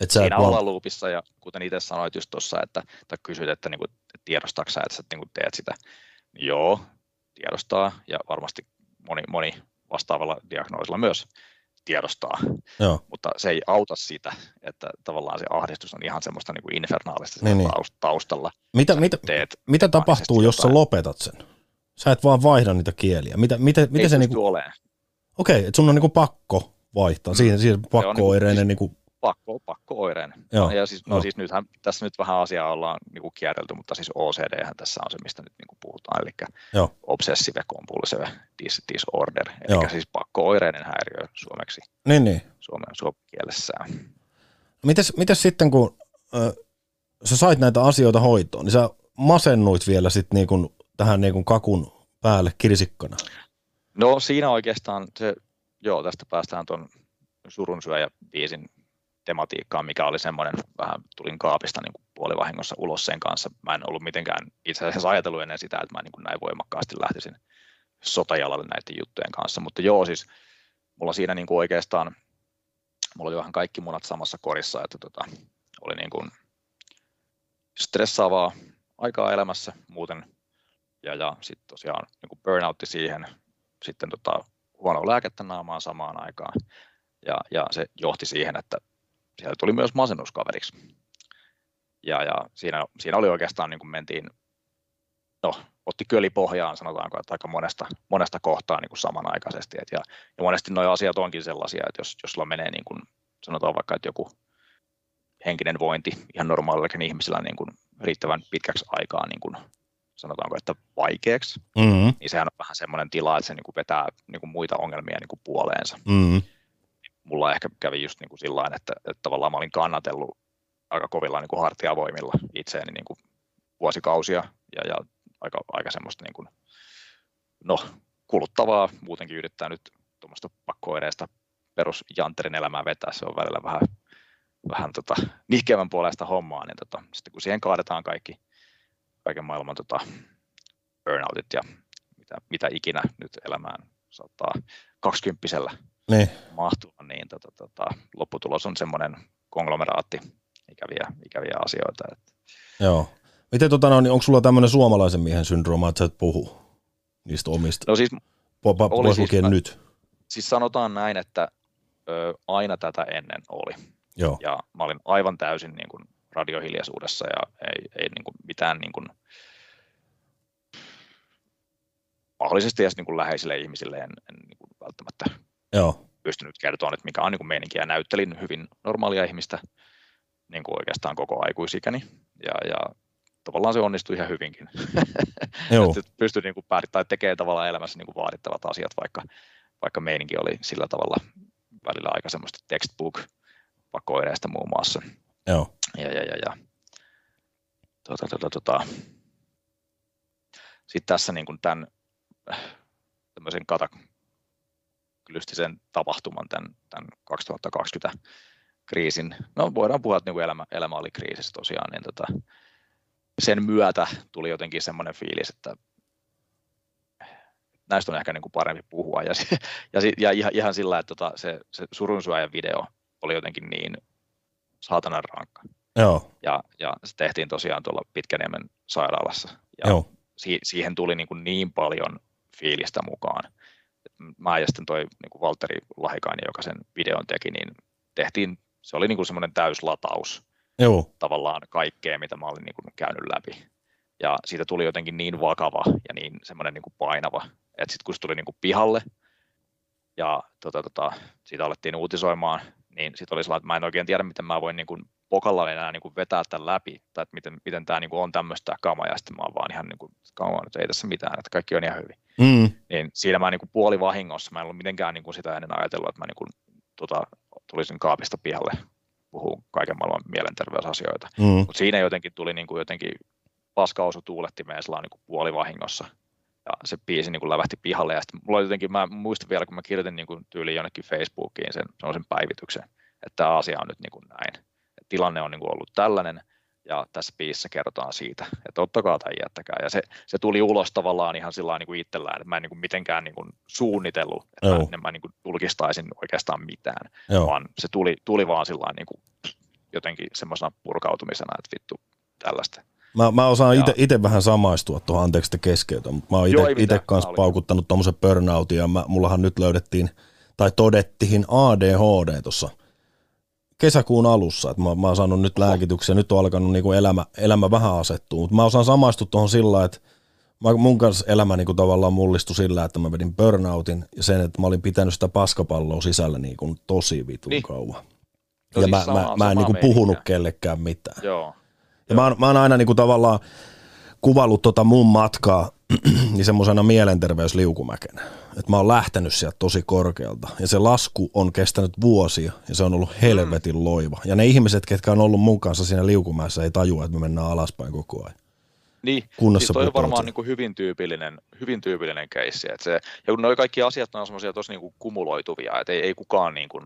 Et sä Siinä ollaan loopissa ja kuten itse sanoit just tuossa, että, tai kysyt, että niin kuin, tiedostaako sä, että sä niin kuin teet sitä. Joo, tiedostaa ja varmasti moni, moni vastaavalla diagnoosilla myös tiedostaa, Joo. mutta se ei auta sitä, että tavallaan se ahdistus on ihan semmoista niin kuin infernaalista niin, niin. taustalla. Mitä, mitä, mitä tapahtuu, jos sä lopetat sen? Sä et vaan vaihda niitä kieliä. Mitä, mitä, mitä se niinku... Okei, okay, että sun on niinku pakko vaihtaa. Mm. Siihen, siihen pakko-oireinen niinku... Siis pakko, pakko-oireinen. Joo. Ja siis, no, no. siis nythän tässä nyt vähän asiaa ollaan niinku kierrelty, mutta siis OCD tässä on se, mistä nyt niinku puhutaan, eli Joo. obsessive compulsive disorder, eli Joo. siis pakko-oireinen häiriö suomeksi. Niin, niin. Suomen, suomen kielessään. Mites, mites sitten, kun äh, sä sait näitä asioita hoitoon, niin sä masennuit vielä sitten niin tähän niin kuin kakun päälle kirsikkana? No siinä oikeastaan se, joo, tästä päästään tuon surunsyöjä biisin tematiikkaan, mikä oli semmoinen, vähän tulin kaapista niin kuin puolivahingossa ulos sen kanssa. Mä en ollut mitenkään itse asiassa ajatellut ennen sitä, että mä niin kuin näin voimakkaasti lähtisin sotajalalle näiden juttujen kanssa, mutta joo, siis mulla siinä niin kuin oikeastaan, mulla oli vähän kaikki munat samassa korissa, että tota, oli niin kuin stressaavaa aikaa elämässä muuten ja, ja sitten tosiaan niin burnoutti siihen, sitten tota, huono lääkettä naamaan samaan aikaan. Ja, ja se johti siihen, että siellä tuli myös masennuskaveriksi. Ja, ja siinä, siinä oli oikeastaan, niin kuin mentiin, no, otti köli pohjaan, sanotaanko, että aika monesta, monesta kohtaa niin kuin samanaikaisesti. Et ja, ja monesti nuo asiat onkin sellaisia, että jos, jos sulla menee, niin kuin, sanotaan vaikka, että joku henkinen vointi ihan normaalillakin ihmisillä niin kuin riittävän pitkäksi aikaa niin kuin sanotaanko, että vaikeaksi, mm-hmm. niin sehän on vähän semmoinen tila, että se niin kuin vetää niin kuin muita ongelmia niin kuin puoleensa. Mm-hmm. Mulla ehkä kävi just niin kuin sillä että, että tavallaan mä olin kannatellut aika kovilla niin kuin hartiavoimilla itseäni niin kuin vuosikausia ja, ja aika, aika semmoista niin kuin, no, kuluttavaa muutenkin yrittää nyt tuommoista pakkoireista perusjantterin elämää vetää, se on välillä vähän, vähän tota, nihkeämmän puolesta hommaa, niin tota, sitten kun siihen kaadetaan kaikki kaiken maailman tota, burnoutit ja mitä, mitä ikinä nyt elämään saattaa kaksikymppisellä niin. mahtua, niin tota, tota, lopputulos on semmoinen konglomeraatti ikäviä, ikäviä asioita. Että. Joo. Miten tota, no, niin onko sulla tämmöinen suomalaisen miehen syndrooma, että sä et puhu niistä omista? No siis, oli siis, mä, nyt. Siis sanotaan näin, että ö, aina tätä ennen oli. Joo. Ja mä olin aivan täysin niin kuin radiohiljaisuudessa ja ei, ei niin kuin mitään niin kuin, mahdollisesti edes niin kuin läheisille ihmisille en, en niin kuin välttämättä Joo. pystynyt kertoa, että mikä on niin kuin meininki ja näyttelin hyvin normaalia ihmistä niin kuin oikeastaan koko aikuisikäni ja, ja tavallaan se onnistui ihan hyvinkin. (laughs) Joo. pystyi niin kuin tai tekee tavallaan elämässä niin kuin vaadittavat asiat, vaikka, vaikka meininki oli sillä tavalla välillä aika semmoista textbook pakoireista muun muassa. Joo. Ja, ja, ja, ja. Tota, tota, tota. Sitten tässä niin kuin tämän tämmöisen kataklystisen tapahtuman, tämän, tämän 2020 kriisin, no voidaan puhua, että niin elämä, elämä oli kriisissä tosiaan, niin tota, sen myötä tuli jotenkin semmoinen fiilis, että näistä on ehkä niin kuin parempi puhua. Ja, ja, ja ihan, ihan sillä, että tota, se, se surunsyöjän video oli jotenkin niin saatanan rankka. Joo. Ja, ja se tehtiin tosiaan tuolla Pitkäniemen sairaalassa. Ja Joo. Si- siihen tuli niin, kuin niin paljon fiilistä mukaan. Mä ja sitten toi niin kuin Valtteri Lahikainen, joka sen videon teki, niin tehtiin, se oli niin kuin semmoinen täyslataus Joo. tavallaan kaikkea, mitä mä olin niin kuin käynyt läpi. ja siitä tuli jotenkin niin vakava ja niin semmoinen niin kuin painava, että sitten kun se tuli niin kuin pihalle ja tota, tota, siitä alettiin uutisoimaan, niin sitten oli sellainen, että mä en oikein tiedä, miten mä voin niin kuin pokalla enää niin kuin vetää tämän läpi, tai että miten, miten tämä niin kuin on tämmöistä kamaa, ja sitten mä oon vaan ihan niin kuin, kamaa, että ei tässä mitään, että kaikki on ihan hyvin. Mm. Niin siinä mä niin kuin puoli vahingossa, mä en ollut mitenkään niin kuin sitä ennen ajatellut, että mä niin kuin, tota, tulisin kaapista pihalle puhuu kaiken maailman mielenterveysasioita. Mm. Mutta siinä jotenkin tuli niin kuin jotenkin paskausu tuulettimeen niin kuin puolivahingossa. Ja se biisi niin kuin lävähti pihalle. Ja sitten mulla jotenkin, mä muistan vielä, kun mä kirjoitin niin kuin tyyliin jonnekin Facebookiin sen, sen päivityksen, että tämä asia on nyt niin kuin näin. Tilanne on niin kuin ollut tällainen, ja tässä biisissä kerrotaan siitä, että ottakaa tai jättäkää. Ja se, se tuli ulos tavallaan ihan sillä niin kuin itsellään, että mä en niin kuin mitenkään niin kuin suunnitellut, että Joo. mä, en mä niin kuin tulkistaisin oikeastaan mitään, Joo. vaan se tuli, tuli vaan sillä niin kuin jotenkin semmoisena purkautumisena, että vittu tällaista. Mä, mä osaan ite vähän samaistua tuohon, anteeksi että keskeytän, mutta mä oon ite kanssa paukuttanut tuommoisen burnoutin ja mä, mullahan nyt löydettiin tai todettiin ADHD tuossa kesäkuun alussa, että mä, mä oon saanut nyt lääkityksen ja nyt on alkanut niinku elämä, elämä vähän asettua, mutta mä osaan samaistua tuohon sillä, että mä, mun kanssa elämä niinku tavallaan mullistui sillä, että mä vedin burnoutin ja sen, että mä olin pitänyt sitä paskapalloa sisällä niinku tosi vitun Niin. kauan. No ja mä, sama- mä, mä en niinku puhunut kellekään mitään. Joo, Ja mä, oon, mä oon aina niinku tavallaan kuvallut tota mun matkaa (clears throat) niin semmoisena mielenterveysliukumäkenä. Että mä oon lähtenyt sieltä tosi korkealta. Ja se lasku on kestänyt vuosia ja se on ollut helvetin loiva. Ja ne ihmiset, ketkä on ollut mun kanssa siinä liukumäessä, ei tajua, että me mennään alaspäin koko ajan. Niin, Kunnossa siis toi on varmaan niin kuin hyvin tyypillinen, hyvin tyypillinen keissi. Että se, ja kun noi kaikki asiat on semmoisia tosi niin kuin kumuloituvia, että ei, ei kukaan niin kuin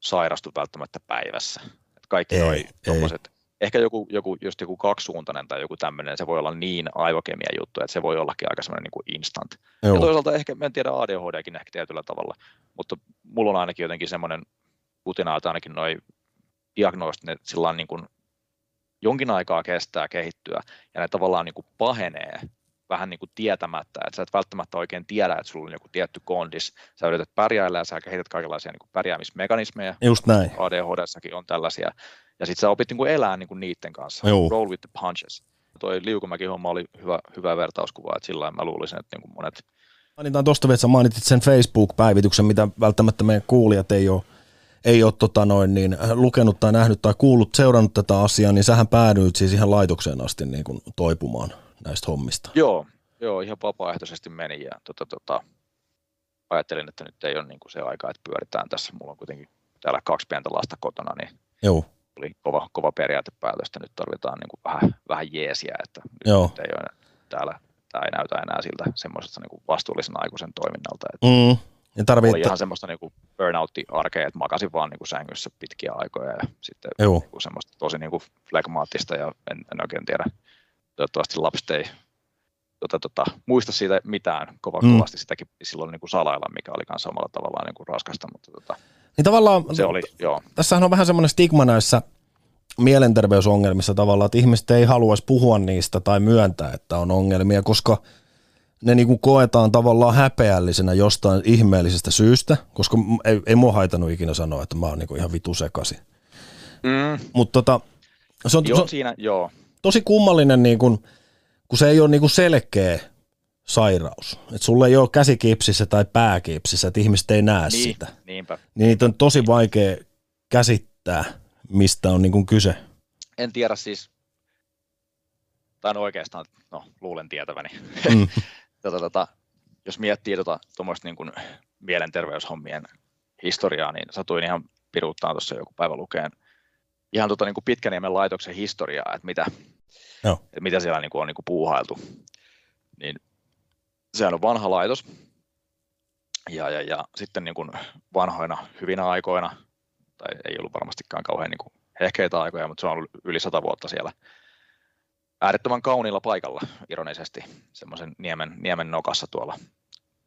sairastu välttämättä päivässä. Että kaikki Ei, noi ei. tommoset, ehkä joku, joku, just joku kaksisuuntainen tai joku tämmöinen, se voi olla niin aivokemia juttu, että se voi ollakin aika semmoinen niin instant. Joo. Ja toisaalta ehkä, mä en tiedä ADHDkin ehkä tietyllä tavalla, mutta mulla on ainakin jotenkin semmoinen putina, että ainakin noi diagnoosit, ne sillä niin kuin jonkin aikaa kestää kehittyä ja ne tavallaan niin kuin pahenee vähän niin kuin tietämättä, että sä et välttämättä oikein tiedä, että sulla on joku tietty kondis, sä yrität pärjäillä ja sä kehität kaikenlaisia niin kuin pärjäämismekanismeja, Just näin. ADHDssakin on tällaisia, ja sitten sä opit niin kuin elää niin kuin niiden kanssa, Joo. roll with the punches. Toi liukumäki homma oli hyvä, hyvä vertauskuva, että sillä mä luulisin, että niin kuin monet Mainitaan tuosta vielä, että sä mainitsit sen Facebook-päivityksen, mitä välttämättä meidän kuulijat ei ole, ei ole tota noin, niin, lukenut tai nähnyt tai kuullut, seurannut tätä asiaa, niin sähän päädyit siis ihan laitokseen asti niin kuin toipumaan näistä hommista. Joo, joo, ihan vapaaehtoisesti meni ja tota, tota, ajattelin, että nyt ei ole niin kuin se aika, että pyöritään tässä. Mulla on kuitenkin täällä kaksi pientä lasta kotona, niin Joo, oli kova, kova periaatepäätös, että nyt tarvitaan niin kuin vähän, vähän jeesiä, että nyt, Joo. nyt ei ole täällä, tämä ei näytä enää siltä semmoisesta niin kuin vastuullisen aikuisen toiminnalta. Että mm. ja tarvii, oli ihan semmoista niin kuin burnoutti-arkea, että makasin vaan niin kuin sängyssä pitkiä aikoja ja sitten Joo. niin kuin semmoista tosi niin kuin flegmaattista ja en, en oikein tiedä, toivottavasti lapset ei tota, tota, muista siitä mitään kova, Mm. kovasti sitäkin silloin niin kuin salailla, mikä oli myös samalla tavalla niin kuin raskasta, mutta tota, niin tavallaan, se oli, joo, tässähän on vähän semmoinen stigma näissä mielenterveysongelmissa tavallaan, että ihmiset ei haluaisi puhua niistä tai myöntää, että on ongelmia, koska ne niinku koetaan tavallaan häpeällisenä jostain ihmeellisestä syystä, koska ei, ei mua haitanut ikinä sanoa, että mä oon niinku ihan vitu sekasi. mm, Mutta tota, se on, se joo on siinä, joo, tosi kummallinen, niin kun, kun se ei ole niin kuin selkeä sairaus. Että sulla ei ole käsikipsissä tai pääkipsissä, että ihmiset ei näe niin, sitä. niinpä. Niin niitä on tosi vaikea käsittää, mistä on niin kuin kyse. En tiedä siis, tai no oikeastaan, no luulen tietäväni, Mm. (laughs) tota, tota, jos miettii tota, tuommoista niin kuin mielenterveyshommien historiaa, niin satuin ihan piruuttaan tuossa joku päivä lukeen ihan tota, niin kuin Pitkäniemen laitoksen historiaa, että mitä, Joo. että mitä siellä niin kuin on niin kuin puuhailtu. Niin sehän on vanha laitos, ja, ja, ja sitten niin kuin vanhoina hyvinä aikoina, tai ei ollut varmastikaan kauhean niin kuin hehkeitä aikoja, mutta se on ollut yli sata vuotta siellä äärettömän kauniilla paikalla, ironisesti, semmoisen niemen, niemen nokassa tuolla,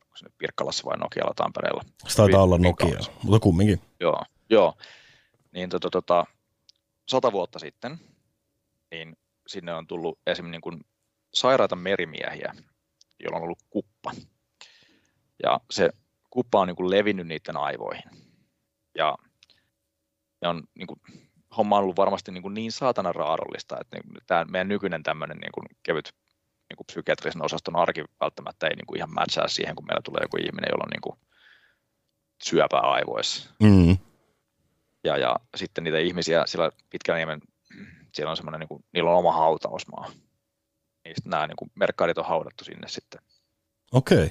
onko se nyt Pirkkalassa vai Nokialla Tampereella. Se taitaa olla hyvin Nokia, kaunis. mutta kumminkin. Joo, joo. Niin tota, tota, sata vuotta sitten, niin sinne on tullut esimerkiksi niin kuin sairaita merimiehiä, joilla on ollut kuppa. Ja se kuppa on niin kuin levinnyt niiden aivoihin. Ja ne on niin kuin homma on ollut varmasti niin, kuin niin saatana raadollista, että niin, tämä meidän nykyinen tämmöinen niin kuin kevyt niin kuin psykiatrisen osaston arki välttämättä ei niin kuin ihan matchaa siihen, kun meillä tulee joku ihminen, jolla on niin kuin syöpää aivoissa. Mm. Ja, ja sitten niitä ihmisiä sillä Pitkäniemen, siellä on semmoinen, niin kuin, niillä on oma hautausmaa. Niistä nämä niin kuin merkkaarit on haudattu sinne sitten. Okei. Okay.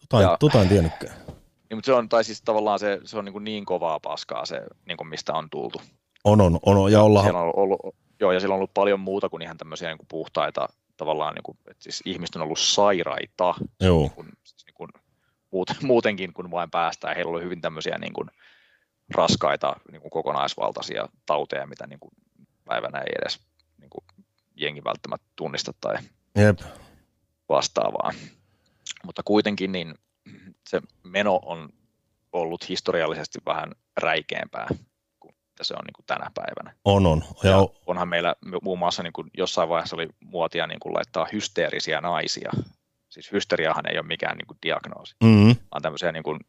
Tota, Ja- tota en tiennytkään. (laughs) Niin, mutta se on, tai siis tavallaan se, se on niin, kuin niin kovaa paskaa se, niin kuin mistä on tultu. On, on, on. Ja ollaan, Siellä on ollut, joo, ja siellä on ollut paljon muuta kuin ihan tämmöisiä niin kuin puhtaita, tavallaan, niin kuin, että siis ihmiset on ollut sairaita, joo. niin kuin, siis niin kuin, muut, (laughs) muutenkin kuin vain päästään. Heillä oli hyvin tämmöisiä niin kuin, raskaita niin kuin kokonaisvaltaisia tauteja, mitä niin kuin, päivänä ei edes niin kuin, jengi välttämättä tunnista tai Jep. vastaavaa. Mutta kuitenkin niin se meno on ollut historiallisesti vähän räikeämpää kuin mitä se on niin kuin tänä päivänä. On, on. Ja, Ja onhan meillä muun muassa niin kuin jossain vaiheessa oli muotia niin kuin laittaa hysteerisiä naisia. Siis hysteriahan ei ole mikään niin kuin diagnoosi, mm, vaan tämmöisiä niin kuin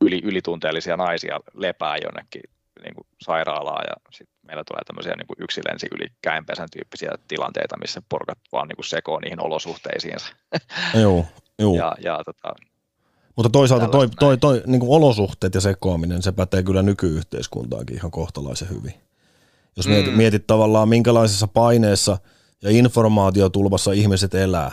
yli, ylitunteellisia naisia lepää jonnekin niin kuin sairaalaa ja sitten meillä tulee tämmöisiä niin kuin yksilensi yli käenpesän tyyppisiä tilanteita, missä porkat vaan niin kuin sekoo niihin olosuhteisiinsa. (laughs) joo, joo. Ja, ja tota, Mutta toisaalta toi, toi, toi niin kuin olosuhteet ja sekoaminen, se pätee kyllä nykyyhteiskuntaankin ihan kohtalaisen hyvin. Jos Mm. mietit, mietit tavallaan minkälaisessa paineessa ja informaatiotulvassa ihmiset elää,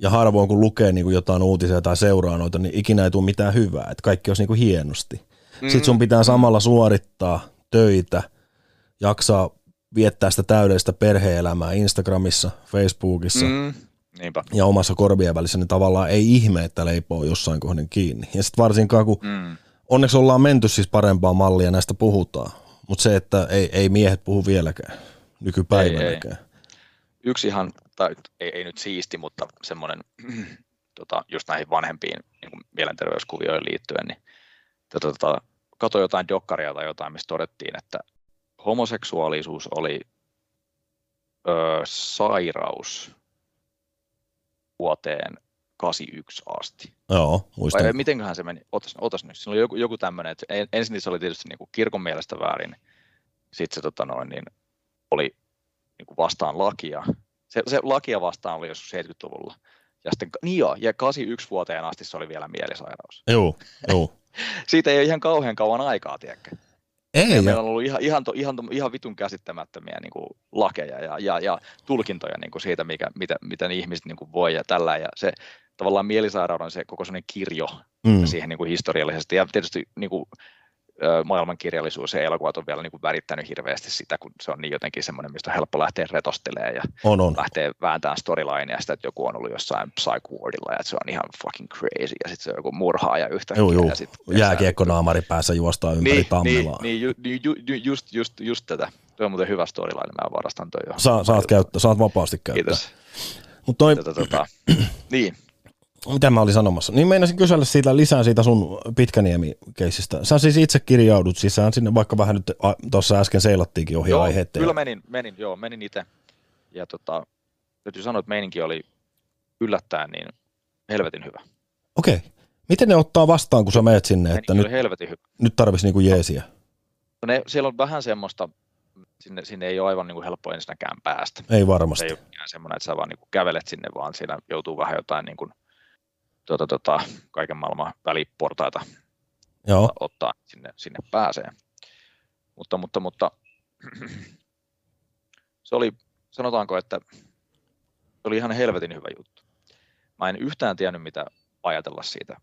ja harvoin kun lukee niin kuin jotain uutisia tai seuraa noita, niin ikinä ei tule mitään hyvää, että kaikki olisi niin kuin hienosti. Mm. Sitten sun pitää samalla suorittaa töitä, jaksaa viettää sitä täydellistä perheelämää Instagramissa, Facebookissa, mm, niinpä. ja omassa korvien välissä, niin tavallaan ei ihme, että leipoo jossain kohden kiinni. Ja sitten varsinkaan, kun Mm. onneksi ollaan menty siis parempaa mallia, näistä puhutaan. Mutta se, että ei, ei miehet puhu vieläkään, nykypäivänäkään. Yksi ihan, tai ei, ei nyt siisti, mutta semmoinen (clears throat) tota, just näihin vanhempiin niin mielenterveyskuvioihin liittyen, niin tota, tota, katsoin jotain dokkaria tai jotain, missä todettiin, että homoseksuaalisuus oli ö, sairaus vuoteen 81 asti. Joo, muistan. Vai mitenköhän se meni? Otas, otas nyt. Siinä oli joku, joku tämmöinen, että en- ensin se oli tietysti niin kuin kirkon mielestä väärin. Sitten se tota noin, niin oli niin kuin vastaan lakia. Se, se lakia vastaan oli joskus 70-luvulla. Ja sitten, niin joo, ja 81 vuoteen asti se oli vielä mielisairaus. Joo, joo. Siitä ei ole ihan kauhean kauan aikaa, tiedätkö? Ei, Ja meillä on ollut ihan, ihan, ihan, ihan vitun käsittämättömiä niin kuin lakeja ja, ja, ja tulkintoja niin kuin siitä, mikä, mitä, miten ihmiset niin kuin voi ja tällä. Ja se tavallaan mielisairauden se koko sellainen kirjo mm, siihen niin kuin historiallisesti. Ja tietysti niin kuin, maailmankirjallisuus ja elokuvat on vielä niin kuin värittänyt hirveästi sitä, kun se on niin jotenkin semmoinen, mistä on helppo lähteä retostelemaan ja on, on. lähteä vääntämään storylinea sitä, että joku on ollut jossain psych wardilla ja että se on ihan fucking crazy ja sitten se on joku murhaaja yhtäkkiä. Joo, joo. Sit, Jääkiekkonaamari päässä juostaa ympäri niin, Tammelaa. niin, niin ju, ju, ju, ju, just, just, just tätä. Tuo on muuten hyvä storyline, mä varastan toi jo. Sa, saat, käyttää, saat vapaasti käyttää. Kiitos. Mutta toi, Tota, tota, (clears throat) niin, mitä mä olin sanomassa? Niin meinasin kysellä siitä lisää siitä sun Pitkäniemi-keisistä. Sä siis itse kirjaudut sisään sinne, vaikka vähän nyt tuossa äsken seilattiinkin ohi joo, aiheet. kyllä menin, menin, joo, menin itse. Ja tota, täytyy sanoa, että meininki oli yllättäen niin helvetin hyvä. Okei. Okay. Miten ne ottaa vastaan, kun sä meet sinne, että Meininki nyt, oli helvetin hyvä. nyt tarvitsisi niinku jeesiä? No ne, siellä on vähän semmoista, sinne, sinne ei ole aivan niin kuin helppo ensinnäkään päästä. Ei Se varmasti. ei ole semmoinen, että sä vaan niin kuin kävelet sinne, vaan siinä joutuu vähän jotain niin kuin, tuota, tuota, kaiken maailman väliportaita Joo, ottaa sinne, sinne pääsee. Mutta, mutta, mutta (clears throat) se oli, sanotaanko, että se oli ihan helvetin hyvä juttu. Mä en yhtään tiennyt, mitä ajatella siitä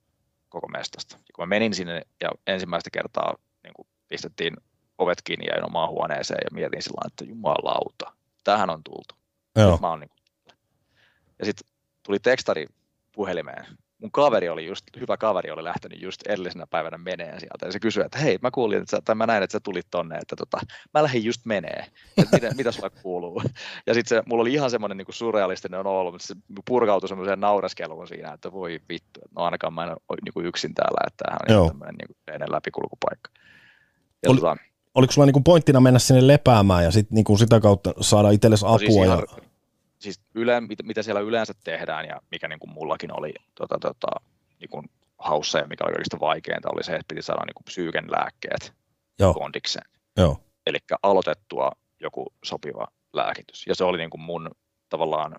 koko mestasta. Ja kun mä menin sinne ja ensimmäistä kertaa niin kuin pistettiin ovet kiinni ja omaan huoneeseen ja mietin sillä että jumalauta, tähän on tultu. joo. Nyt mä oon niin kuin... Ja sitten tuli tekstari puhelimeen. Mun kaveri oli just, hyvä kaveri oli lähtenyt just edellisenä päivänä meneen sieltä. Ja se kysyi, että hei, mä kuulin, että sä, tai mä näin, että sä tulit tonne, että tota, mä lähdin just menee. Että mitä, mitä sulla kuuluu? Ja sitten se, mulla oli ihan semmoinen niin surrealistinen olo, mutta se purkautui semmoiseen naureskeluun siinä, että voi vittu, no ainakaan mä en ole niin kuin yksin täällä, että tämähän on Joo. ihan tämmöinen niin kuin läpikulkupaikka. Ja Oli- tota, Oliko sulla niinku pointtina mennä sinne lepäämään ja sit niinku sitä kautta saada itsellesi No apua? siis, ja... siis yle, mitä, mitä siellä yleensä tehdään ja mikä niin kuin mullakin oli tota, tota, niin kuin haussa ja mikä oli kaikista vaikeinta oli se, että piti saada niin kuin psyyken lääkkeet Joo, kondikseen. joo. eli aloitettua joku sopiva lääkitys. Ja se oli niin kuin mun tavallaan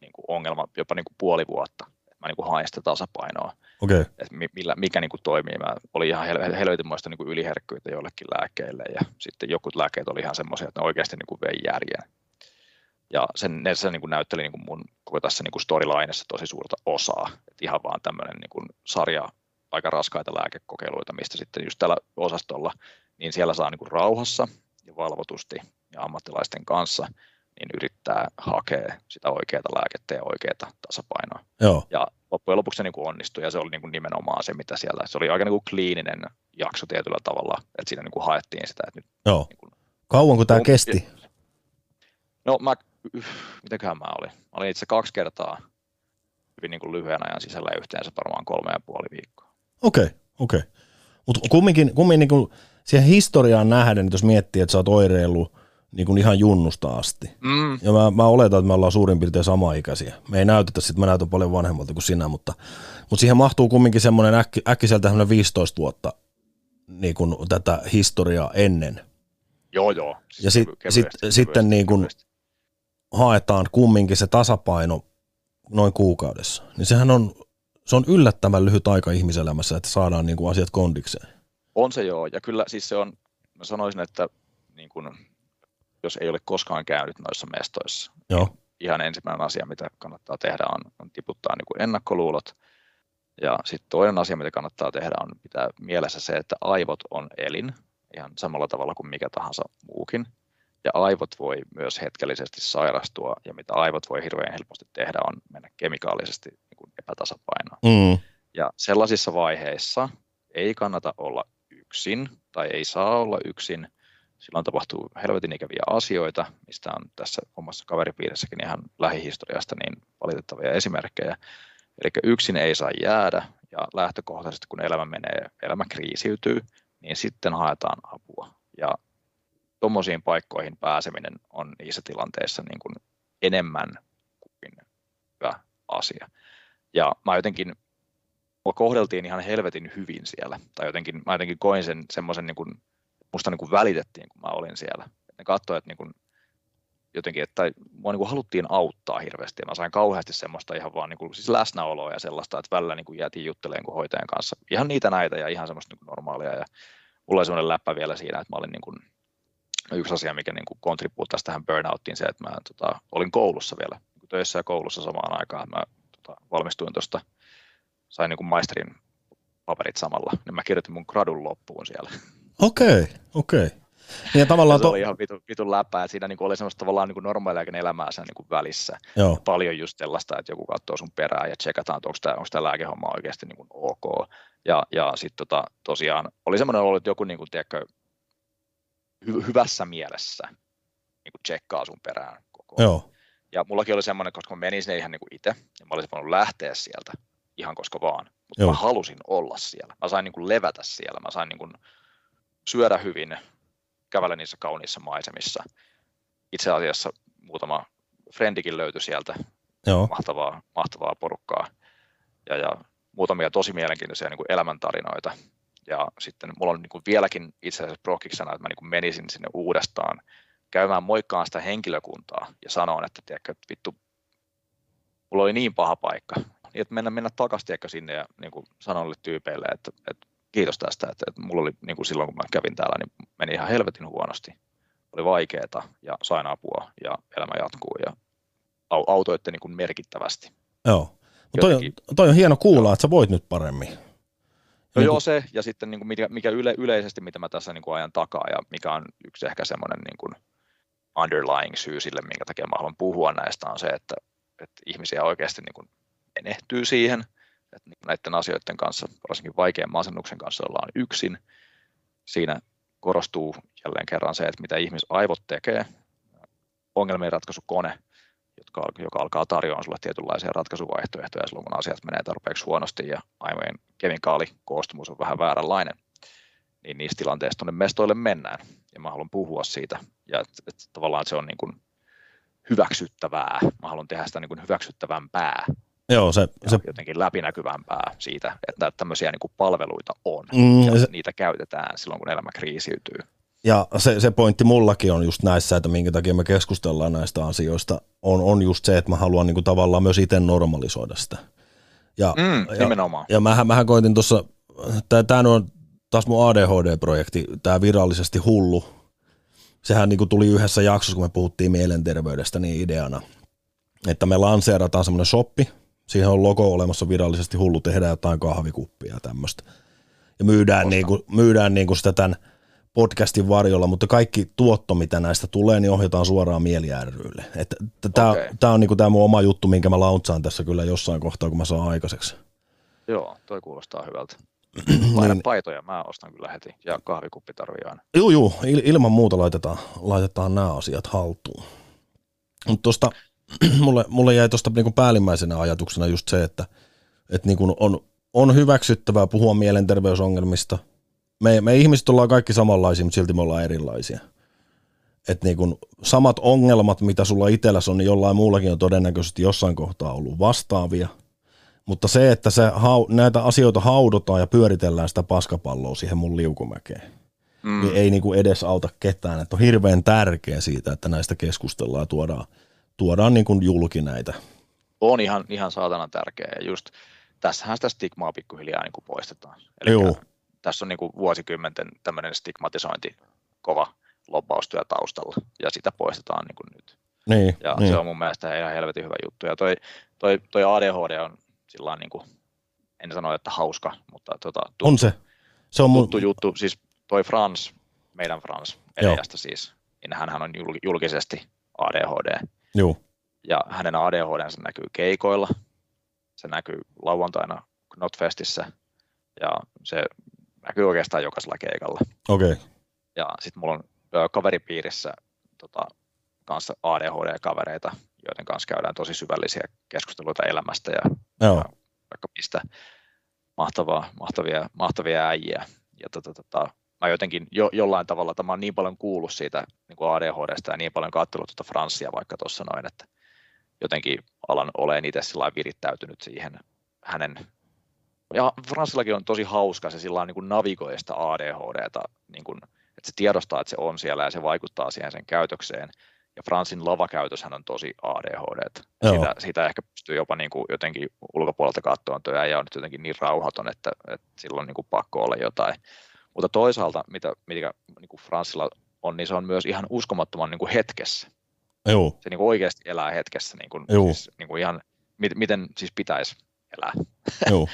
niin kuin ongelma jopa niin kuin puoli vuotta. Mä niin kuin hain sitä tasapainoa, okay. että millä, mikä niin kuin toimii. Mä oli ihan helvetinmoista niin kuin yliherkkyyttä jollekin lääkkeille ja sitten jokut lääkkeet oli ihan semmoisia, että ne oikeasti niin kuin vei järjen. Ja sen, ne, se niin kuin näytteli niin kuin mun koko tässä niin kuin storylineissa tosi suurta osaa. Et ihan vaan tämmöinen niin kuin sarja aika raskaita lääkekokeiluita, mistä sitten just tällä osastolla, niin siellä saa niin kuin rauhassa ja valvotusti ja ammattilaisten kanssa niin yrittää hakea sitä oikeaa lääkettä ja oikeaa tasapainoa. Joo. Ja loppujen lopuksi se niin kuin onnistui ja se oli niin kuin nimenomaan se, mitä siellä, se oli aika niin kuin kliininen jakso tietyllä tavalla, että siinä niin kuin haettiin sitä. Että nyt, Joo. Niin kuin, Kauanko tämä kesti? No mä, (sighs) mitäköhän mä olin? Mä olin itse kaksi kertaa hyvin niin kuin lyhyen ajan sisällä yhteensä varmaan kolme ja puoli viikkoa. Okei, okay, okei. Okay. Mutta kumminkin, kumminkin niin kuin siihen historiaan nähden, jos miettii, että sä oot oireillut niin kuin ihan junnusta asti. Mm. Ja mä, mä oletan, että me ollaan suurin piirtein samaikäisiä. Me ei näytetä, että mä näytän paljon vanhemmalta kuin sinä, mutta, mutta siihen mahtuu kumminkin semmoinen äkki, äkkiseltä 15 vuotta niin kuin tätä historiaa ennen. Joo, joo. Siis ja sit, sit, sitten niin kuin haetaan kumminkin se tasapaino noin kuukaudessa. Niin sehän on, se on yllättävän lyhyt aika ihmiselämässä, että saadaan niin kuin asiat kondikseen. On se joo, ja kyllä siis se on, mä sanoisin, että niin kuin, jos ei ole koskaan käynyt noissa mestoissa, joo. Niin ihan ensimmäinen asia, mitä kannattaa tehdä, on, on tiputtaa niin kuin ennakkoluulot. Ja sitten toinen asia, mitä kannattaa tehdä, on pitää mielessä se, että aivot on elin, ihan samalla tavalla kuin mikä tahansa muukin. Ja aivot voi myös hetkellisesti sairastua, ja mitä aivot voi hirveän helposti tehdä, on mennä kemikaalisesti niin kuin epätasapainoon. Mm. Ja sellaisissa vaiheissa ei kannata olla yksin, tai ei saa olla yksin, silloin tapahtuu helvetin ikäviä asioita, mistä on tässä omassa kaveripiirissäkin ihan lähihistoriasta niin valitettavia esimerkkejä. Eli yksin ei saa jäädä, ja lähtökohtaisesti kun elämä menee, elämä kriisiytyy, niin sitten haetaan apua. Ja tuommoisiin paikkoihin pääseminen on niissä tilanteissa niin kuin enemmän kuin hyvä asia. Ja mä jotenkin, mua kohdeltiin ihan helvetin hyvin siellä, tai jotenkin, mä jotenkin koin sen semmoisen, niin kuin, musta niin kuin välitettiin, kun mä olin siellä. Ne katsoivat, että niin kuin, jotenkin, että mua niin kuin haluttiin auttaa hirveästi, ja mä sain kauheasti semmoista ihan vaan niin kuin, siis läsnäoloa ja sellaista, että välillä niin kuin jäätiin juttelemaan kuin hoitajan kanssa. Ihan niitä näitä ja ihan semmoista niin kuin normaalia, ja mulla oli semmoinen läppä vielä siinä, että mä olin niin kuin, yksi asia, mikä niin kontribuuttaisi tähän burnouttiin, se, että mä tota, olin koulussa vielä, niin töissä ja koulussa samaan aikaan. Mä tota, valmistuin tuosta, sain niin kuin maisterin paperit samalla, niin mä kirjoitin mun gradun loppuun siellä. Okei, okay, okei. Okay. Ja tavallaan ja se to... oli ihan vitun, vitun läpää, että siinä niin oli semmoista tavallaan niin normaalia elämää sen niin välissä. Joo. Paljon just sellaista, että joku katsoo sun perään ja tsekataan, että onko tämä, onko tämä lääkehomma oikeasti niin kuin ok. Ja, ja sitten tota, tosiaan oli semmoinen ollut, että joku niin kuin, tiedätkö, hy- hyvässä mielessä niin kuin tsekkaa sun perään koko ajan. Joo. Ja mullakin oli semmoinen, koska mä menin sinne ihan niin kuin itse, ja mä olisin voinut lähteä sieltä ihan koska vaan. Mutta mä halusin olla siellä. Mä sain niin kuin levätä siellä. Mä sain niin kuin syödä hyvin, kävellä niissä kauniissa maisemissa. Itse asiassa muutama frendikin löytyi sieltä. Joo. Mahtavaa, mahtavaa porukkaa. Ja, ja muutamia tosi mielenkiintoisia niin kuin elämäntarinoita ja sitten mulla on niin kuin vieläkin itse asiassa prokiksena, että mä niin kuin menisin sinne uudestaan käymään moikkaan sitä henkilökuntaa ja sanoin, että, tiedätkö, että vittu, mulla oli niin paha paikka, niin että mennä, mennä takaisin tiedätkö, sinne ja niin kuin sanoin tyypeille, että, että kiitos tästä, että, että mulla oli niin kuin silloin kun mä kävin täällä, niin meni ihan helvetin huonosti. Oli vaikeaa ja sain apua ja elämä jatkuu ja autoitte niin kuin merkittävästi. Joo. Toi on, toi on hieno kuulla, joo. että sä voit nyt paremmin. No niin joo se, ja sitten niin kuin mikä, mikä yle, yleisesti, mitä mä tässä niin kuin ajan takaa, ja mikä on yksi ehkä semmoinen niin kuin underlying syy sille, minkä takia mä haluan puhua näistä, on se, että, että ihmisiä oikeasti niin kuin menehtyy siihen, että niin näiden asioiden kanssa, varsinkin vaikean masennuksen kanssa ollaan yksin. Siinä korostuu jälleen kerran se, että mitä ihmisaivot tekee, ongelmien ratkaisukone, jotka, joka alkaa tarjoamaan sinulle tietynlaisia ratkaisuvaihtoehtoja silloin, kun asiat menee tarpeeksi huonosti ja aivojen kemikaalikoostumus on vähän vääränlainen, niin niistä tilanteista tuonne mestoille mennään. Ja mä haluan puhua siitä, ja että et, tavallaan se on niin kuin hyväksyttävää. Mä haluan tehdä sitä niin kuin hyväksyttävämpää. Joo, se, se... jotenkin läpinäkyvämpää siitä, että tämmöisiä niin kuin palveluita on, mm, ja se... niitä käytetään silloin, kun elämä kriisiytyy. Ja se, se pointti mullakin on just näissä, että minkä takia me keskustellaan näistä asioista, on, on just se, että mä haluan niin kuin tavallaan myös itse normalisoida sitä. Ja, mm, ja, nimenomaan. Ja mähän, mähän koitin tuossa, tämä on taas mun ADHD-projekti, tämä virallisesti hullu. Sehän niin kuin tuli yhdessä jaksossa, kun me puhuttiin mielenterveydestä niin ideana, että me lanseerataan semmoinen shoppi, siihen on logo olemassa virallisesti hullu, tehdään jotain kahvikuppia ja tämmöistä. Ja myydään, niin kuin, myydään niin kuin sitä tämän podcastin varjolla, mutta kaikki tuotto, mitä näistä tulee, niin ohjataan suoraan Mieli rylle. Tämä okay. on niinku tämä mun oma juttu, minkä mä launtsaan tässä kyllä jossain kohtaa, kun mä saan aikaiseksi. Joo, toi kuulostaa hyvältä. (clears throat) Laitan niin, paitoja, mä ostan kyllä heti, ja kahvikuppi tarvii aina. Joo, joo, ilman muuta laitetaan, laitetaan nämä asiat haltuun. Mutta tuosta, (clears throat) mulle, mulle jäi tuosta niinku päällimmäisenä ajatuksena just se, että, että niinku on, on hyväksyttävää puhua mielenterveysongelmista – me, me ihmiset ollaan kaikki samanlaisia, mutta silti me ollaan erilaisia. Et niin kun samat ongelmat, mitä sulla itselläsi on, niin jollain muullakin on todennäköisesti jossain kohtaa ollut vastaavia. Mutta se, että se, näitä asioita haudotaan ja pyöritellään sitä paskapalloa siihen mun liukumäkeen, mm. niin ei niin kuin edes auta ketään. Että on hirveän tärkeä siitä, että näistä keskustellaan ja tuodaan, tuodaan niin kuin julki näitä. On ihan, ihan saatana tärkeä. Ja just tässähän sitä stigmaa pikkuhiljaa niin kuin poistetaan. Eli Joo tässä on niin kuin vuosikymmenten tämmöinen stigmatisointi kova lobbaustyö taustalla, ja sitä poistetaan niin kuin nyt. Niin, ja niin. se on mun mielestä ihan helvetin hyvä juttu. Ja toi, toi, toi ADHD on sillä niin kuin, en sano, että hauska, mutta tota, tuttu, on se. Se on mun... tuttu juttu. Siis toi Frans, meidän Frans, Eliasta siis, niin hän on julkisesti ADHD. Joo. Ja hänen ADHD näkyy keikoilla, se näkyy lauantaina Notfestissä, ja se näkyy oikeastaan jokaisella keikalla. Okei. Okay. Ja sitten mulla on ö, kaveripiirissä tota, kanssa ADHD-kavereita, joiden kanssa käydään tosi syvällisiä keskusteluita elämästä ja, Joo. ja vaikka mistä mahtavaa, mahtavia, mahtavia äijiä. Ja tota, tota, mä jotenkin jo, jollain tavalla, tämä on niin paljon kuullut siitä niin kuin ADHDsta ja niin paljon katsellut tuota Franssia vaikka tuossa noin, että jotenkin alan olen itse sillä virittäytynyt siihen hänen ja Franssillakin on tosi hauska se sillä niin kuin navigoi sitä ADHDta, niin kuin, että se tiedostaa, että se on siellä ja se vaikuttaa siihen sen käytökseen. Ja Fransin lavakäytöshän on tosi ADHD. Siitä, siitä ehkä pystyy jopa niin kuin jotenkin ulkopuolelta katsoa, että ja on nyt jotenkin niin rauhaton, että, että sillä on niin kuin pakko olla jotain. Mutta toisaalta, mitä, mitä niin kuin Fransilla on, niin se on myös ihan uskomattoman niin kuin hetkessä. Joo. Se niin kuin oikeasti elää hetkessä, niin kuin, siis, niin kuin ihan, miten siis pitäisi elää. Joo.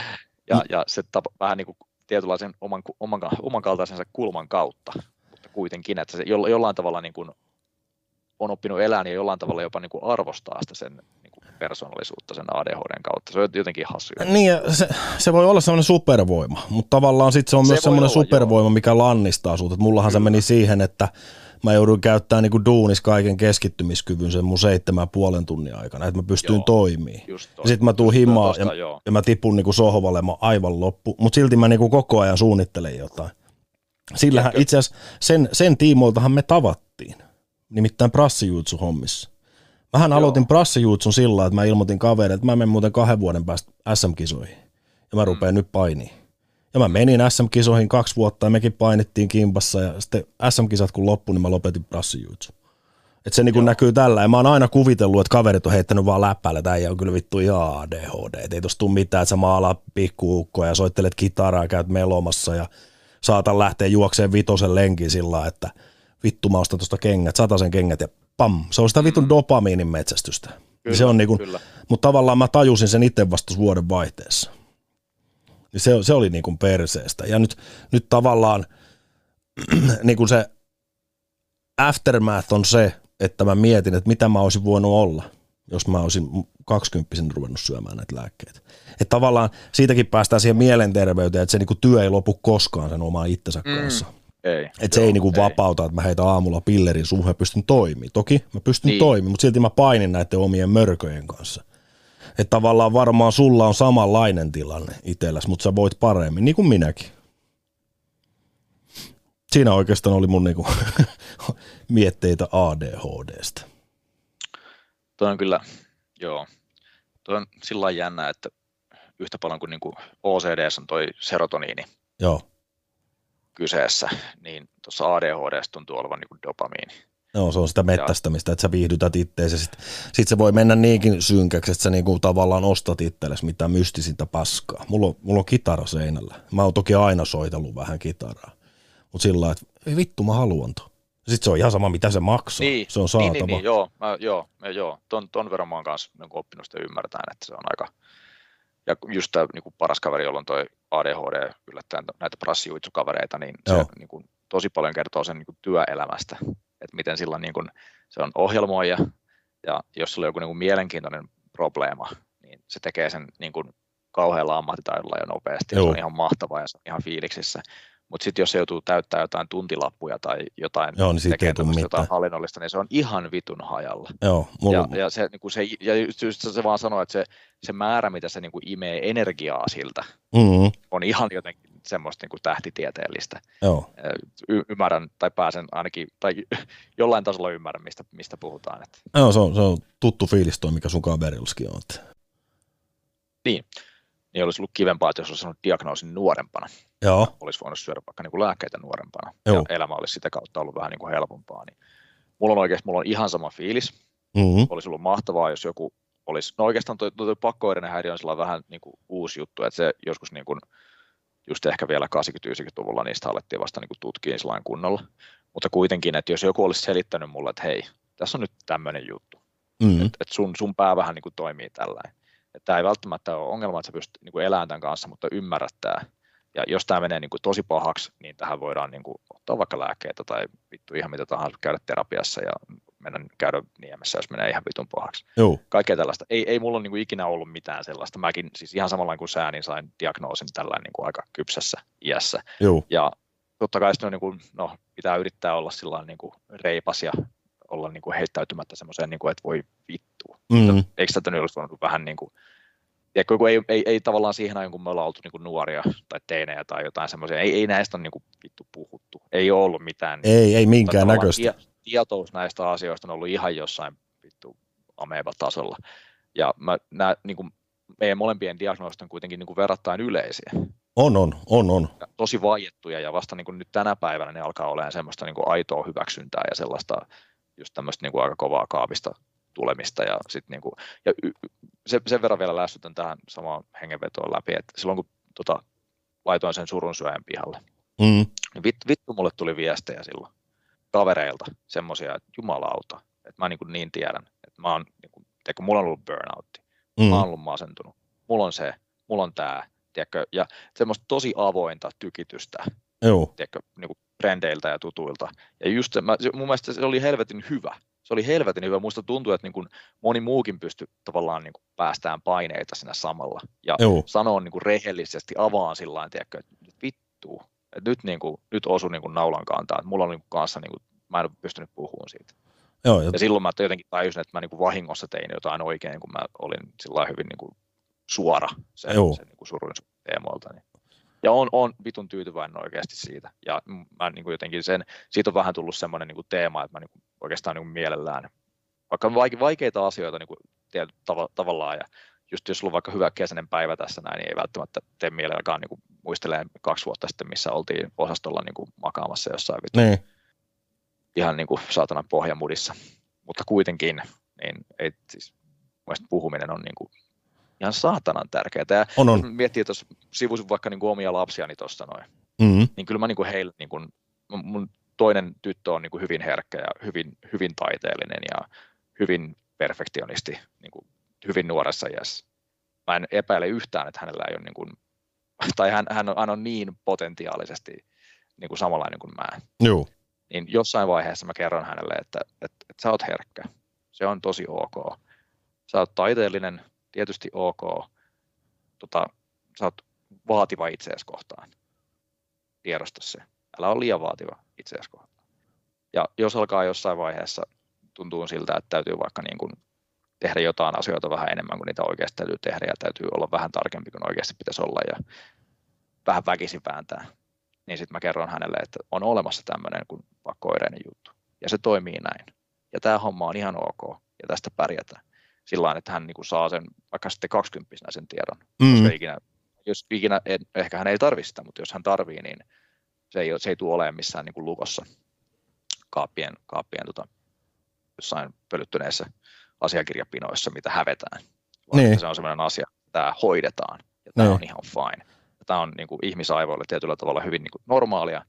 (laughs) ja, ja se tapa, vähän niin kuin tietynlaisen oman, oman, oman kaltaisensa kulman kautta, mutta kuitenkin, että se jollain tavalla niin kuin on oppinut elämään ja jollain tavalla jopa niin kuin arvostaa sitä sen niin kuin persoonallisuutta sen ADHDn kautta. Se on jotenkin hassu. Niin, ja se, se voi olla semmoinen supervoima, mutta tavallaan sitten se on se myös semmoinen supervoima, joo. mikä lannistaa sinut. Mullahan Kyllä. se meni siihen, että mä joudun käyttämään niin kuin duunis kaiken keskittymiskyvyn sen mun seitsemän puolen tunnin aikana, että mä pystyn toimimaan. Sitten mä tuun himaan ja, ja, mä tipun niin kuin sohvalle, mä aivan loppu, mutta silti mä niin kuin koko ajan suunnittelen jotain. Sillähän itse asiassa sen, sen tiimoiltahan me tavattiin, nimittäin prassijuutsu hommissa. Mähän Joo. aloitin prassijuutsun sillä että mä ilmoitin kavereille, että mä menen muuten kahden vuoden päästä SM-kisoihin ja mä rupean mm. nyt painiin. Ja mä menin SM-kisoihin kaksi vuotta ja mekin painittiin kimpassa ja sitten SM-kisat kun loppui, niin mä lopetin prassijutsu. Että se niinku näkyy tällä. Ja mä oon aina kuvitellut, että kaverit on heittänyt vaan läppäillä, että äijä on kyllä vittu ihan ADHD. Et ei tosta tule mitään, että sä maalaat pikkuukkoja ja soittelet kitaraa ja käyt melomassa ja saatan lähteä juokseen vitosen lenkin sillä että vittu mä ostan tuosta kengät, sen kengät ja pam. Se on sitä vitun mm. dopamiinin metsästystä. Kyllä, se on niinku, mutta tavallaan mä tajusin sen itse vasta vuoden vaihteessa. Niin se, se oli niin kuin perseestä. Ja nyt, nyt tavallaan (clears throat) niin kuin se aftermath on se, että mä mietin, että mitä mä olisin voinut olla, jos mä olisin 20 ruvennut syömään näitä lääkkeitä. Että tavallaan siitäkin päästään siihen mielenterveyteen, että se niinku työ ei lopu koskaan sen oman itsensä mm. kanssa. Ei, että se ei niinku ei. vapauta, että mä heitän aamulla pillerin suuhun ja pystyn toimimaan. Toki mä pystyn niin. toimimaan, mutta silti mä painin näiden omien mörköjen kanssa. Että tavallaan varmaan sulla on samanlainen tilanne itselläsi, mutta sä voit paremmin, niin kuin minäkin. Siinä oikeastaan oli mun niinku (laughs) mietteitä ADHDstä. Tuo on kyllä, joo. Tuo on sillä jännä, että yhtä paljon kuin niinku OCD on toi serotoniini. Joo. kyseessä, niin tuossa ADHD tuntuu olevan niin dopamiini. Joo, se on sitä mettästämistä, että sä viihdytät itteesi. Sitten sit se voi mennä niinkin synkäksi, että sä niinku tavallaan ostat itsellesi mitään mystisintä paskaa. Mulla on, mulla on kitara seinällä. Mä oon toki aina soitellut vähän kitaraa. Mutta sillä että ei vittu, mä haluan to. Sitten se on ihan sama, mitä se maksaa. Niin, se on saatava. Niin, niin, niin joo, mä, joo, mä, joo. Ton, ton verran mä oon kanssa niin oppinut sitä ymmärtämään, että se on aika, ja just tämä niin paras kaveri, jolla on toi ADHD yllättäen näitä prassijuitsukavereita, niin Joo. se niin kuin, tosi paljon kertoo sen niin kuin, työelämästä, että miten sillä niin kuin, se on ohjelmoija, ja jos sulla on joku niin kuin, mielenkiintoinen probleema, niin se tekee sen niin kuin, kauhealla ammattitaidolla ja nopeasti, ja se on ihan mahtavaa ja se on ihan fiiliksissä. Mutta sitten jos se joutuu täyttää jotain tuntilappuja tai jotain, Joo, niin tekee jotain hallinnollista, niin se on ihan vitun hajalla. Joo, mulla... ja, ja, se, niin se, ja just se vaan sanoo, että se, se määrä, mitä se niin kuin imee energiaa siltä, mm-hmm. on ihan jotenkin semmoista niin kuin tähtitieteellistä. Joo. Y- ymmärrän tai pääsen ainakin, tai (laughs) jollain tasolla ymmärrän, mistä, mistä puhutaan. Että. Joo, se on, se on tuttu fiilis toi, mikä sun kaverilskin on. Niin niin olisi ollut kivempaa, että jos olisi saanut diagnoosin nuorempana. Joo. Olisi voinut syödä vaikka niin kuin lääkkeitä nuorempana Joo. ja elämä olisi sitä kautta ollut vähän niin kuin helpompaa. Niin mulla on oikeasti mulla on ihan sama fiilis. Mm-hmm. Olisi ollut mahtavaa, jos joku olisi, no oikeastaan tuo, tuo pakkoireinen häiriö on vähän niin kuin uusi juttu, että se joskus niin kuin, just ehkä vielä 80-90-luvulla niistä alettiin vasta niin tutkiin kunnolla. Mutta kuitenkin, että jos joku olisi selittänyt mulle, että hei, tässä on nyt tämmöinen juttu, mm-hmm. että, että sun, sun pää vähän niin kuin toimii tällainen että tämä ei välttämättä ole ongelma, että sä pystyt niin kuin elämään tämän kanssa, mutta ymmärrät tämä. Ja jos tämä menee niin kuin tosi pahaksi, niin tähän voidaan niin kuin ottaa vaikka lääkkeitä tai vittu ihan mitä tahansa, käydä terapiassa ja mennä käydä niemessä, jos menee ihan vitun pahaksi. Joo. Kaikkea tällaista. Ei, ei mulla ole niin kuin ikinä ollut mitään sellaista. Mäkin siis ihan samalla kuin sä, niin sain diagnoosin tällä niin kuin aika kypsässä iässä. Joo. Ja totta kai on niin kuin, no, pitää yrittää olla sillä niin kuin reipas ja olla niin kuin heittäytymättä semmoiseen, niin kuin, että voi vittu. Mm. Eikö tätä nyt olisi voinut vähän niin kuin, ja kun ei, ei, ei, tavallaan siihen ajan, kun me ollaan oltu niin nuoria tai teinejä tai jotain semmoisia, ei, ei näistä ole niin kuin vittu puhuttu. Ei ole ollut mitään. Ei, ei minkään näköistä. Tie, tietous näistä asioista on ollut ihan jossain vittu ameba-tasolla. Ja mä, nää, niin kuin, meidän molempien diagnoosit on kuitenkin niin kuin verrattain yleisiä. On, on, on, on. Ja tosi vaiettuja ja vasta niin kuin nyt tänä päivänä ne alkaa olemaan semmoista niin kuin aitoa hyväksyntää ja sellaista just tämmöistä niin kuin aika kovaa kaapista tulemista. Ja, sit niin kuin, ja se, sen verran vielä lässytän tähän samaan hengenvetoon läpi, että silloin kun tota, laitoin sen surun syöjän pihalle, mm. niin vit, vittu mulle tuli viestejä silloin kavereilta semmoisia, että jumalauta, että mä niin, kuin niin tiedän, että mä oon, niin kuin, tiedätkö, mulla on ollut burnoutti, mm. mä oon ollut masentunut, mulla on se, mulla on tämä, tiedätkö, ja semmoista tosi avointa tykitystä, Joo. Tiedätkö, niin kuin frendeiltä ja tutuilta. Ja just mä, mun mielestä se oli helvetin hyvä. Se oli helvetin hyvä. Musta tuntuu, että niin kuin moni muukin pystyi tavallaan niin kuin päästään paineita siinä samalla. Ja Joo. sanoo niin kuin rehellisesti, avaan sillä tavalla, että vittu, että nyt, niin kuin, nyt osu niin kuin naulan kantaa. Että mulla on niin kuin kanssa, niin kuin, mä en ole pystynyt puhumaan siitä. Joo, ja silloin mä jotenkin tajusin, että mä niin kuin vahingossa tein jotain oikein, kun mä olin sillä hyvin niin kuin suora sen, sen niin kuin surun teemoilta. Niin ja on, on vitun tyytyväinen oikeasti siitä. Ja mä niin kuin jotenkin sen, siitä on vähän tullut semmoinen niin kuin teema, että mä niin kuin oikeastaan niin kuin mielellään, vaikka vaikeita asioita niin kuin tav- tavallaan, ja just jos sulla on vaikka hyvä kesäinen päivä tässä näin, niin ei välttämättä tee mieli alkaa niin muistelee kaksi vuotta sitten, missä oltiin osastolla niin kuin makaamassa jossain vittu. Niin. Ihan niin kuin saatanan pohjamudissa. Mutta kuitenkin, niin ei, siis, puhuminen on niin kuin ihan saatanan tärkeää. Ja on, on. miettii, että jos sivuisin vaikka niin kuin omia lapsiani tuossa noin, mm-hmm. niin kyllä mä niin kuin heille, niin kuin, mun toinen tyttö on niin kuin hyvin herkkä ja hyvin, hyvin taiteellinen ja hyvin perfektionisti niin kuin hyvin nuoressa iässä. Mä en epäile yhtään, että hänellä ei ole, niin kuin, tai hän, hän, on, hän on niin potentiaalisesti niin kuin samanlainen kuin mä. Joo. Niin jossain vaiheessa mä kerron hänelle, että, että, että sä oot herkkä. Se on tosi ok. Sä oot taiteellinen, tietysti ok, tota, sä oot vaativa itseäsi kohtaan. Tiedosta se. Älä ole liian vaativa itseäsi kohtaan. Ja jos alkaa jossain vaiheessa tuntuu siltä, että täytyy vaikka niin kuin tehdä jotain asioita vähän enemmän kuin niitä oikeasti täytyy tehdä ja täytyy olla vähän tarkempi kuin oikeasti pitäisi olla ja vähän väkisin vääntää, niin sitten mä kerron hänelle, että on olemassa tämmöinen kuin pakkoireinen juttu. Ja se toimii näin. Ja tämä homma on ihan ok ja tästä pärjätään sillä että hän niin saa sen vaikka sitten 20 sen tiedon. Mm. Koska ikinä, jos ikinä, en, ehkä hän ei tarvitse sitä, mutta jos hän tarvii, niin se ei, se ei tule olemaan missään niin kuin lukossa kaappien, kaappien tota, jossain pölyttyneissä asiakirjapinoissa, mitä hävetään. Vaan niin. se on sellainen asia, että tämä hoidetaan ja tämä niin. on ihan fine. Tämä on niin kuin ihmisaivoille tietyllä tavalla hyvin niin kuin normaalia,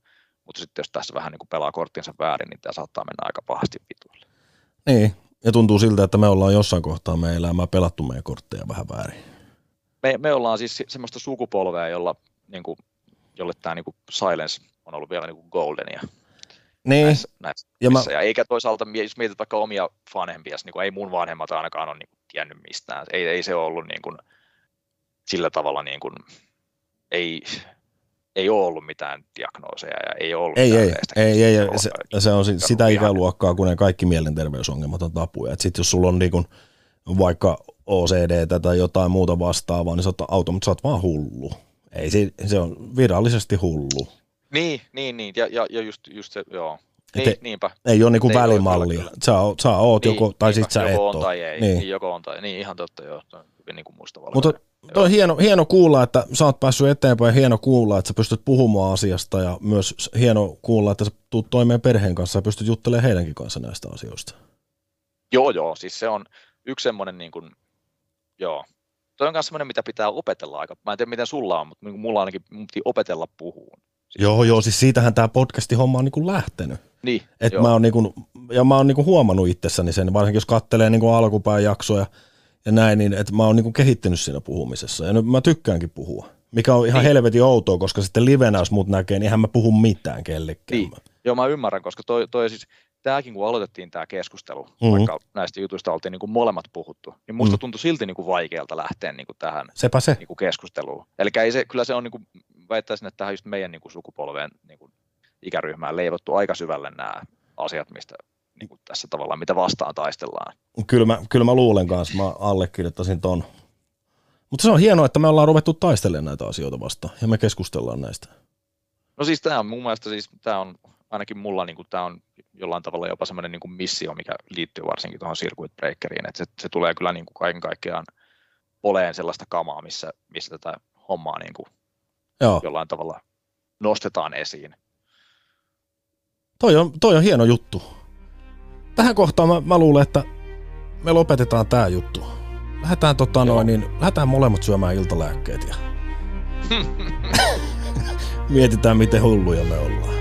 mutta sitten jos tässä vähän niin kuin pelaa korttinsa väärin, niin tämä saattaa mennä aika pahasti vituille. Niin, ja tuntuu siltä, että me ollaan jossain kohtaa meidän elämää pelattu meidän kortteja vähän väärin. Me, me ollaan siis semmoista sukupolvea, jolla, niin kuin, jolle tämä niin kuin silence on ollut vielä niin kuin goldenia. Niin. Näissä, näissä ja, mä... ja eikä toisaalta, jos mietit vaikka omia vanhempia, niin kuin ei mun vanhemmat ainakaan ole niin kuin, tiennyt mistään. Ei, ei se ole ollut niin kuin, sillä tavalla, niin kuin, ei, ei ole ollut mitään diagnooseja ja ei ole ollut ei, ei, ei, ei, ei, se, se on sitä ikäluokkaa, kun ne kaikki mielenterveysongelmat on tapuja. Sitten jos sulla on niin kuin, vaikka OCD tai jotain muuta vastaavaa, niin sä oot, automaattisesti sä oot vaan hullu. Ei, se, se on virallisesti hullu. Niin, niin, niin. Ja, ja, ja just, just se, joo. Niin, ei, niinpä. Ei ole niinku välimallia. Sä, oot, sä oot niin, joko, tai sitten sä et on tai ei. Niin. niin. joko on tai niin, ihan totta joo. Hyvin niin kuin Mutta Toi on hieno, hieno kuulla, että sä oot päässyt eteenpäin, hieno kuulla, että sä pystyt puhumaan asiasta ja myös hieno kuulla, että sä tuut toimeen perheen kanssa ja pystyt juttelemaan heidänkin kanssa näistä asioista. Joo, joo, siis se on yksi semmoinen, niin kuin, joo, toi on myös semmoinen, mitä pitää opetella aika. Mä en tiedä, miten sulla on, mutta niin mulla ainakin mun piti opetella puhuun. Siis joo, joo, siis siitähän tämä podcasti homma on niin kuin lähtenyt. Niin, Et mä oon niin kuin, ja mä oon niin kuin huomannut itsessäni sen, varsinkin jos kattelee niin kuin alkupään jaksoja, ja näin, niin että mä oon niin kehittynyt siinä puhumisessa. Ja nyt mä tykkäänkin puhua. Mikä on ihan niin. helvetin outoa, koska sitten livenä, jos mut näkee, niin eihän mä puhu mitään kellekään. Niin. Joo, mä ymmärrän, koska toi, toi siis, tämäkin kun aloitettiin tämä keskustelu, mm-hmm. vaikka näistä jutuista oltiin niin kuin molemmat puhuttu, niin musta mm. tuntui silti niin kuin vaikealta lähteä niin kuin tähän Sepä se. Niin kuin keskusteluun. Eli ei se, kyllä se on, niin kuin, väittäisin, että tähän just meidän niin kuin sukupolveen niin kuin ikäryhmään leivottu aika syvälle nämä asiat, mistä niin kuin tässä tavallaan, mitä vastaan taistellaan. Kyllä mä, kyllä mä luulen kanssa, mä allekirjoittaisin ton. Mutta se on hienoa, että me ollaan ruvettu taistelemaan näitä asioita vastaan ja me keskustellaan näistä. No siis tämä on mun mielestä, siis tämä on ainakin mulla niin kuin, tämä on jollain tavalla jopa semmoinen niin kuin missio, mikä liittyy varsinkin tuohon circuit breakeriin, että se, se tulee kyllä niin kuin kaiken kaikkiaan oleen sellaista kamaa, missä, missä tätä hommaa niin kuin Joo. jollain tavalla nostetaan esiin. Toi on, toi on hieno juttu tähän kohtaan mä, mä luulen, että me lopetetaan tämä juttu. Lähdetään, tota noin, niin, lähdetään molemmat syömään iltalääkkeet ja (laughs) mietitään, miten hulluja me ollaan.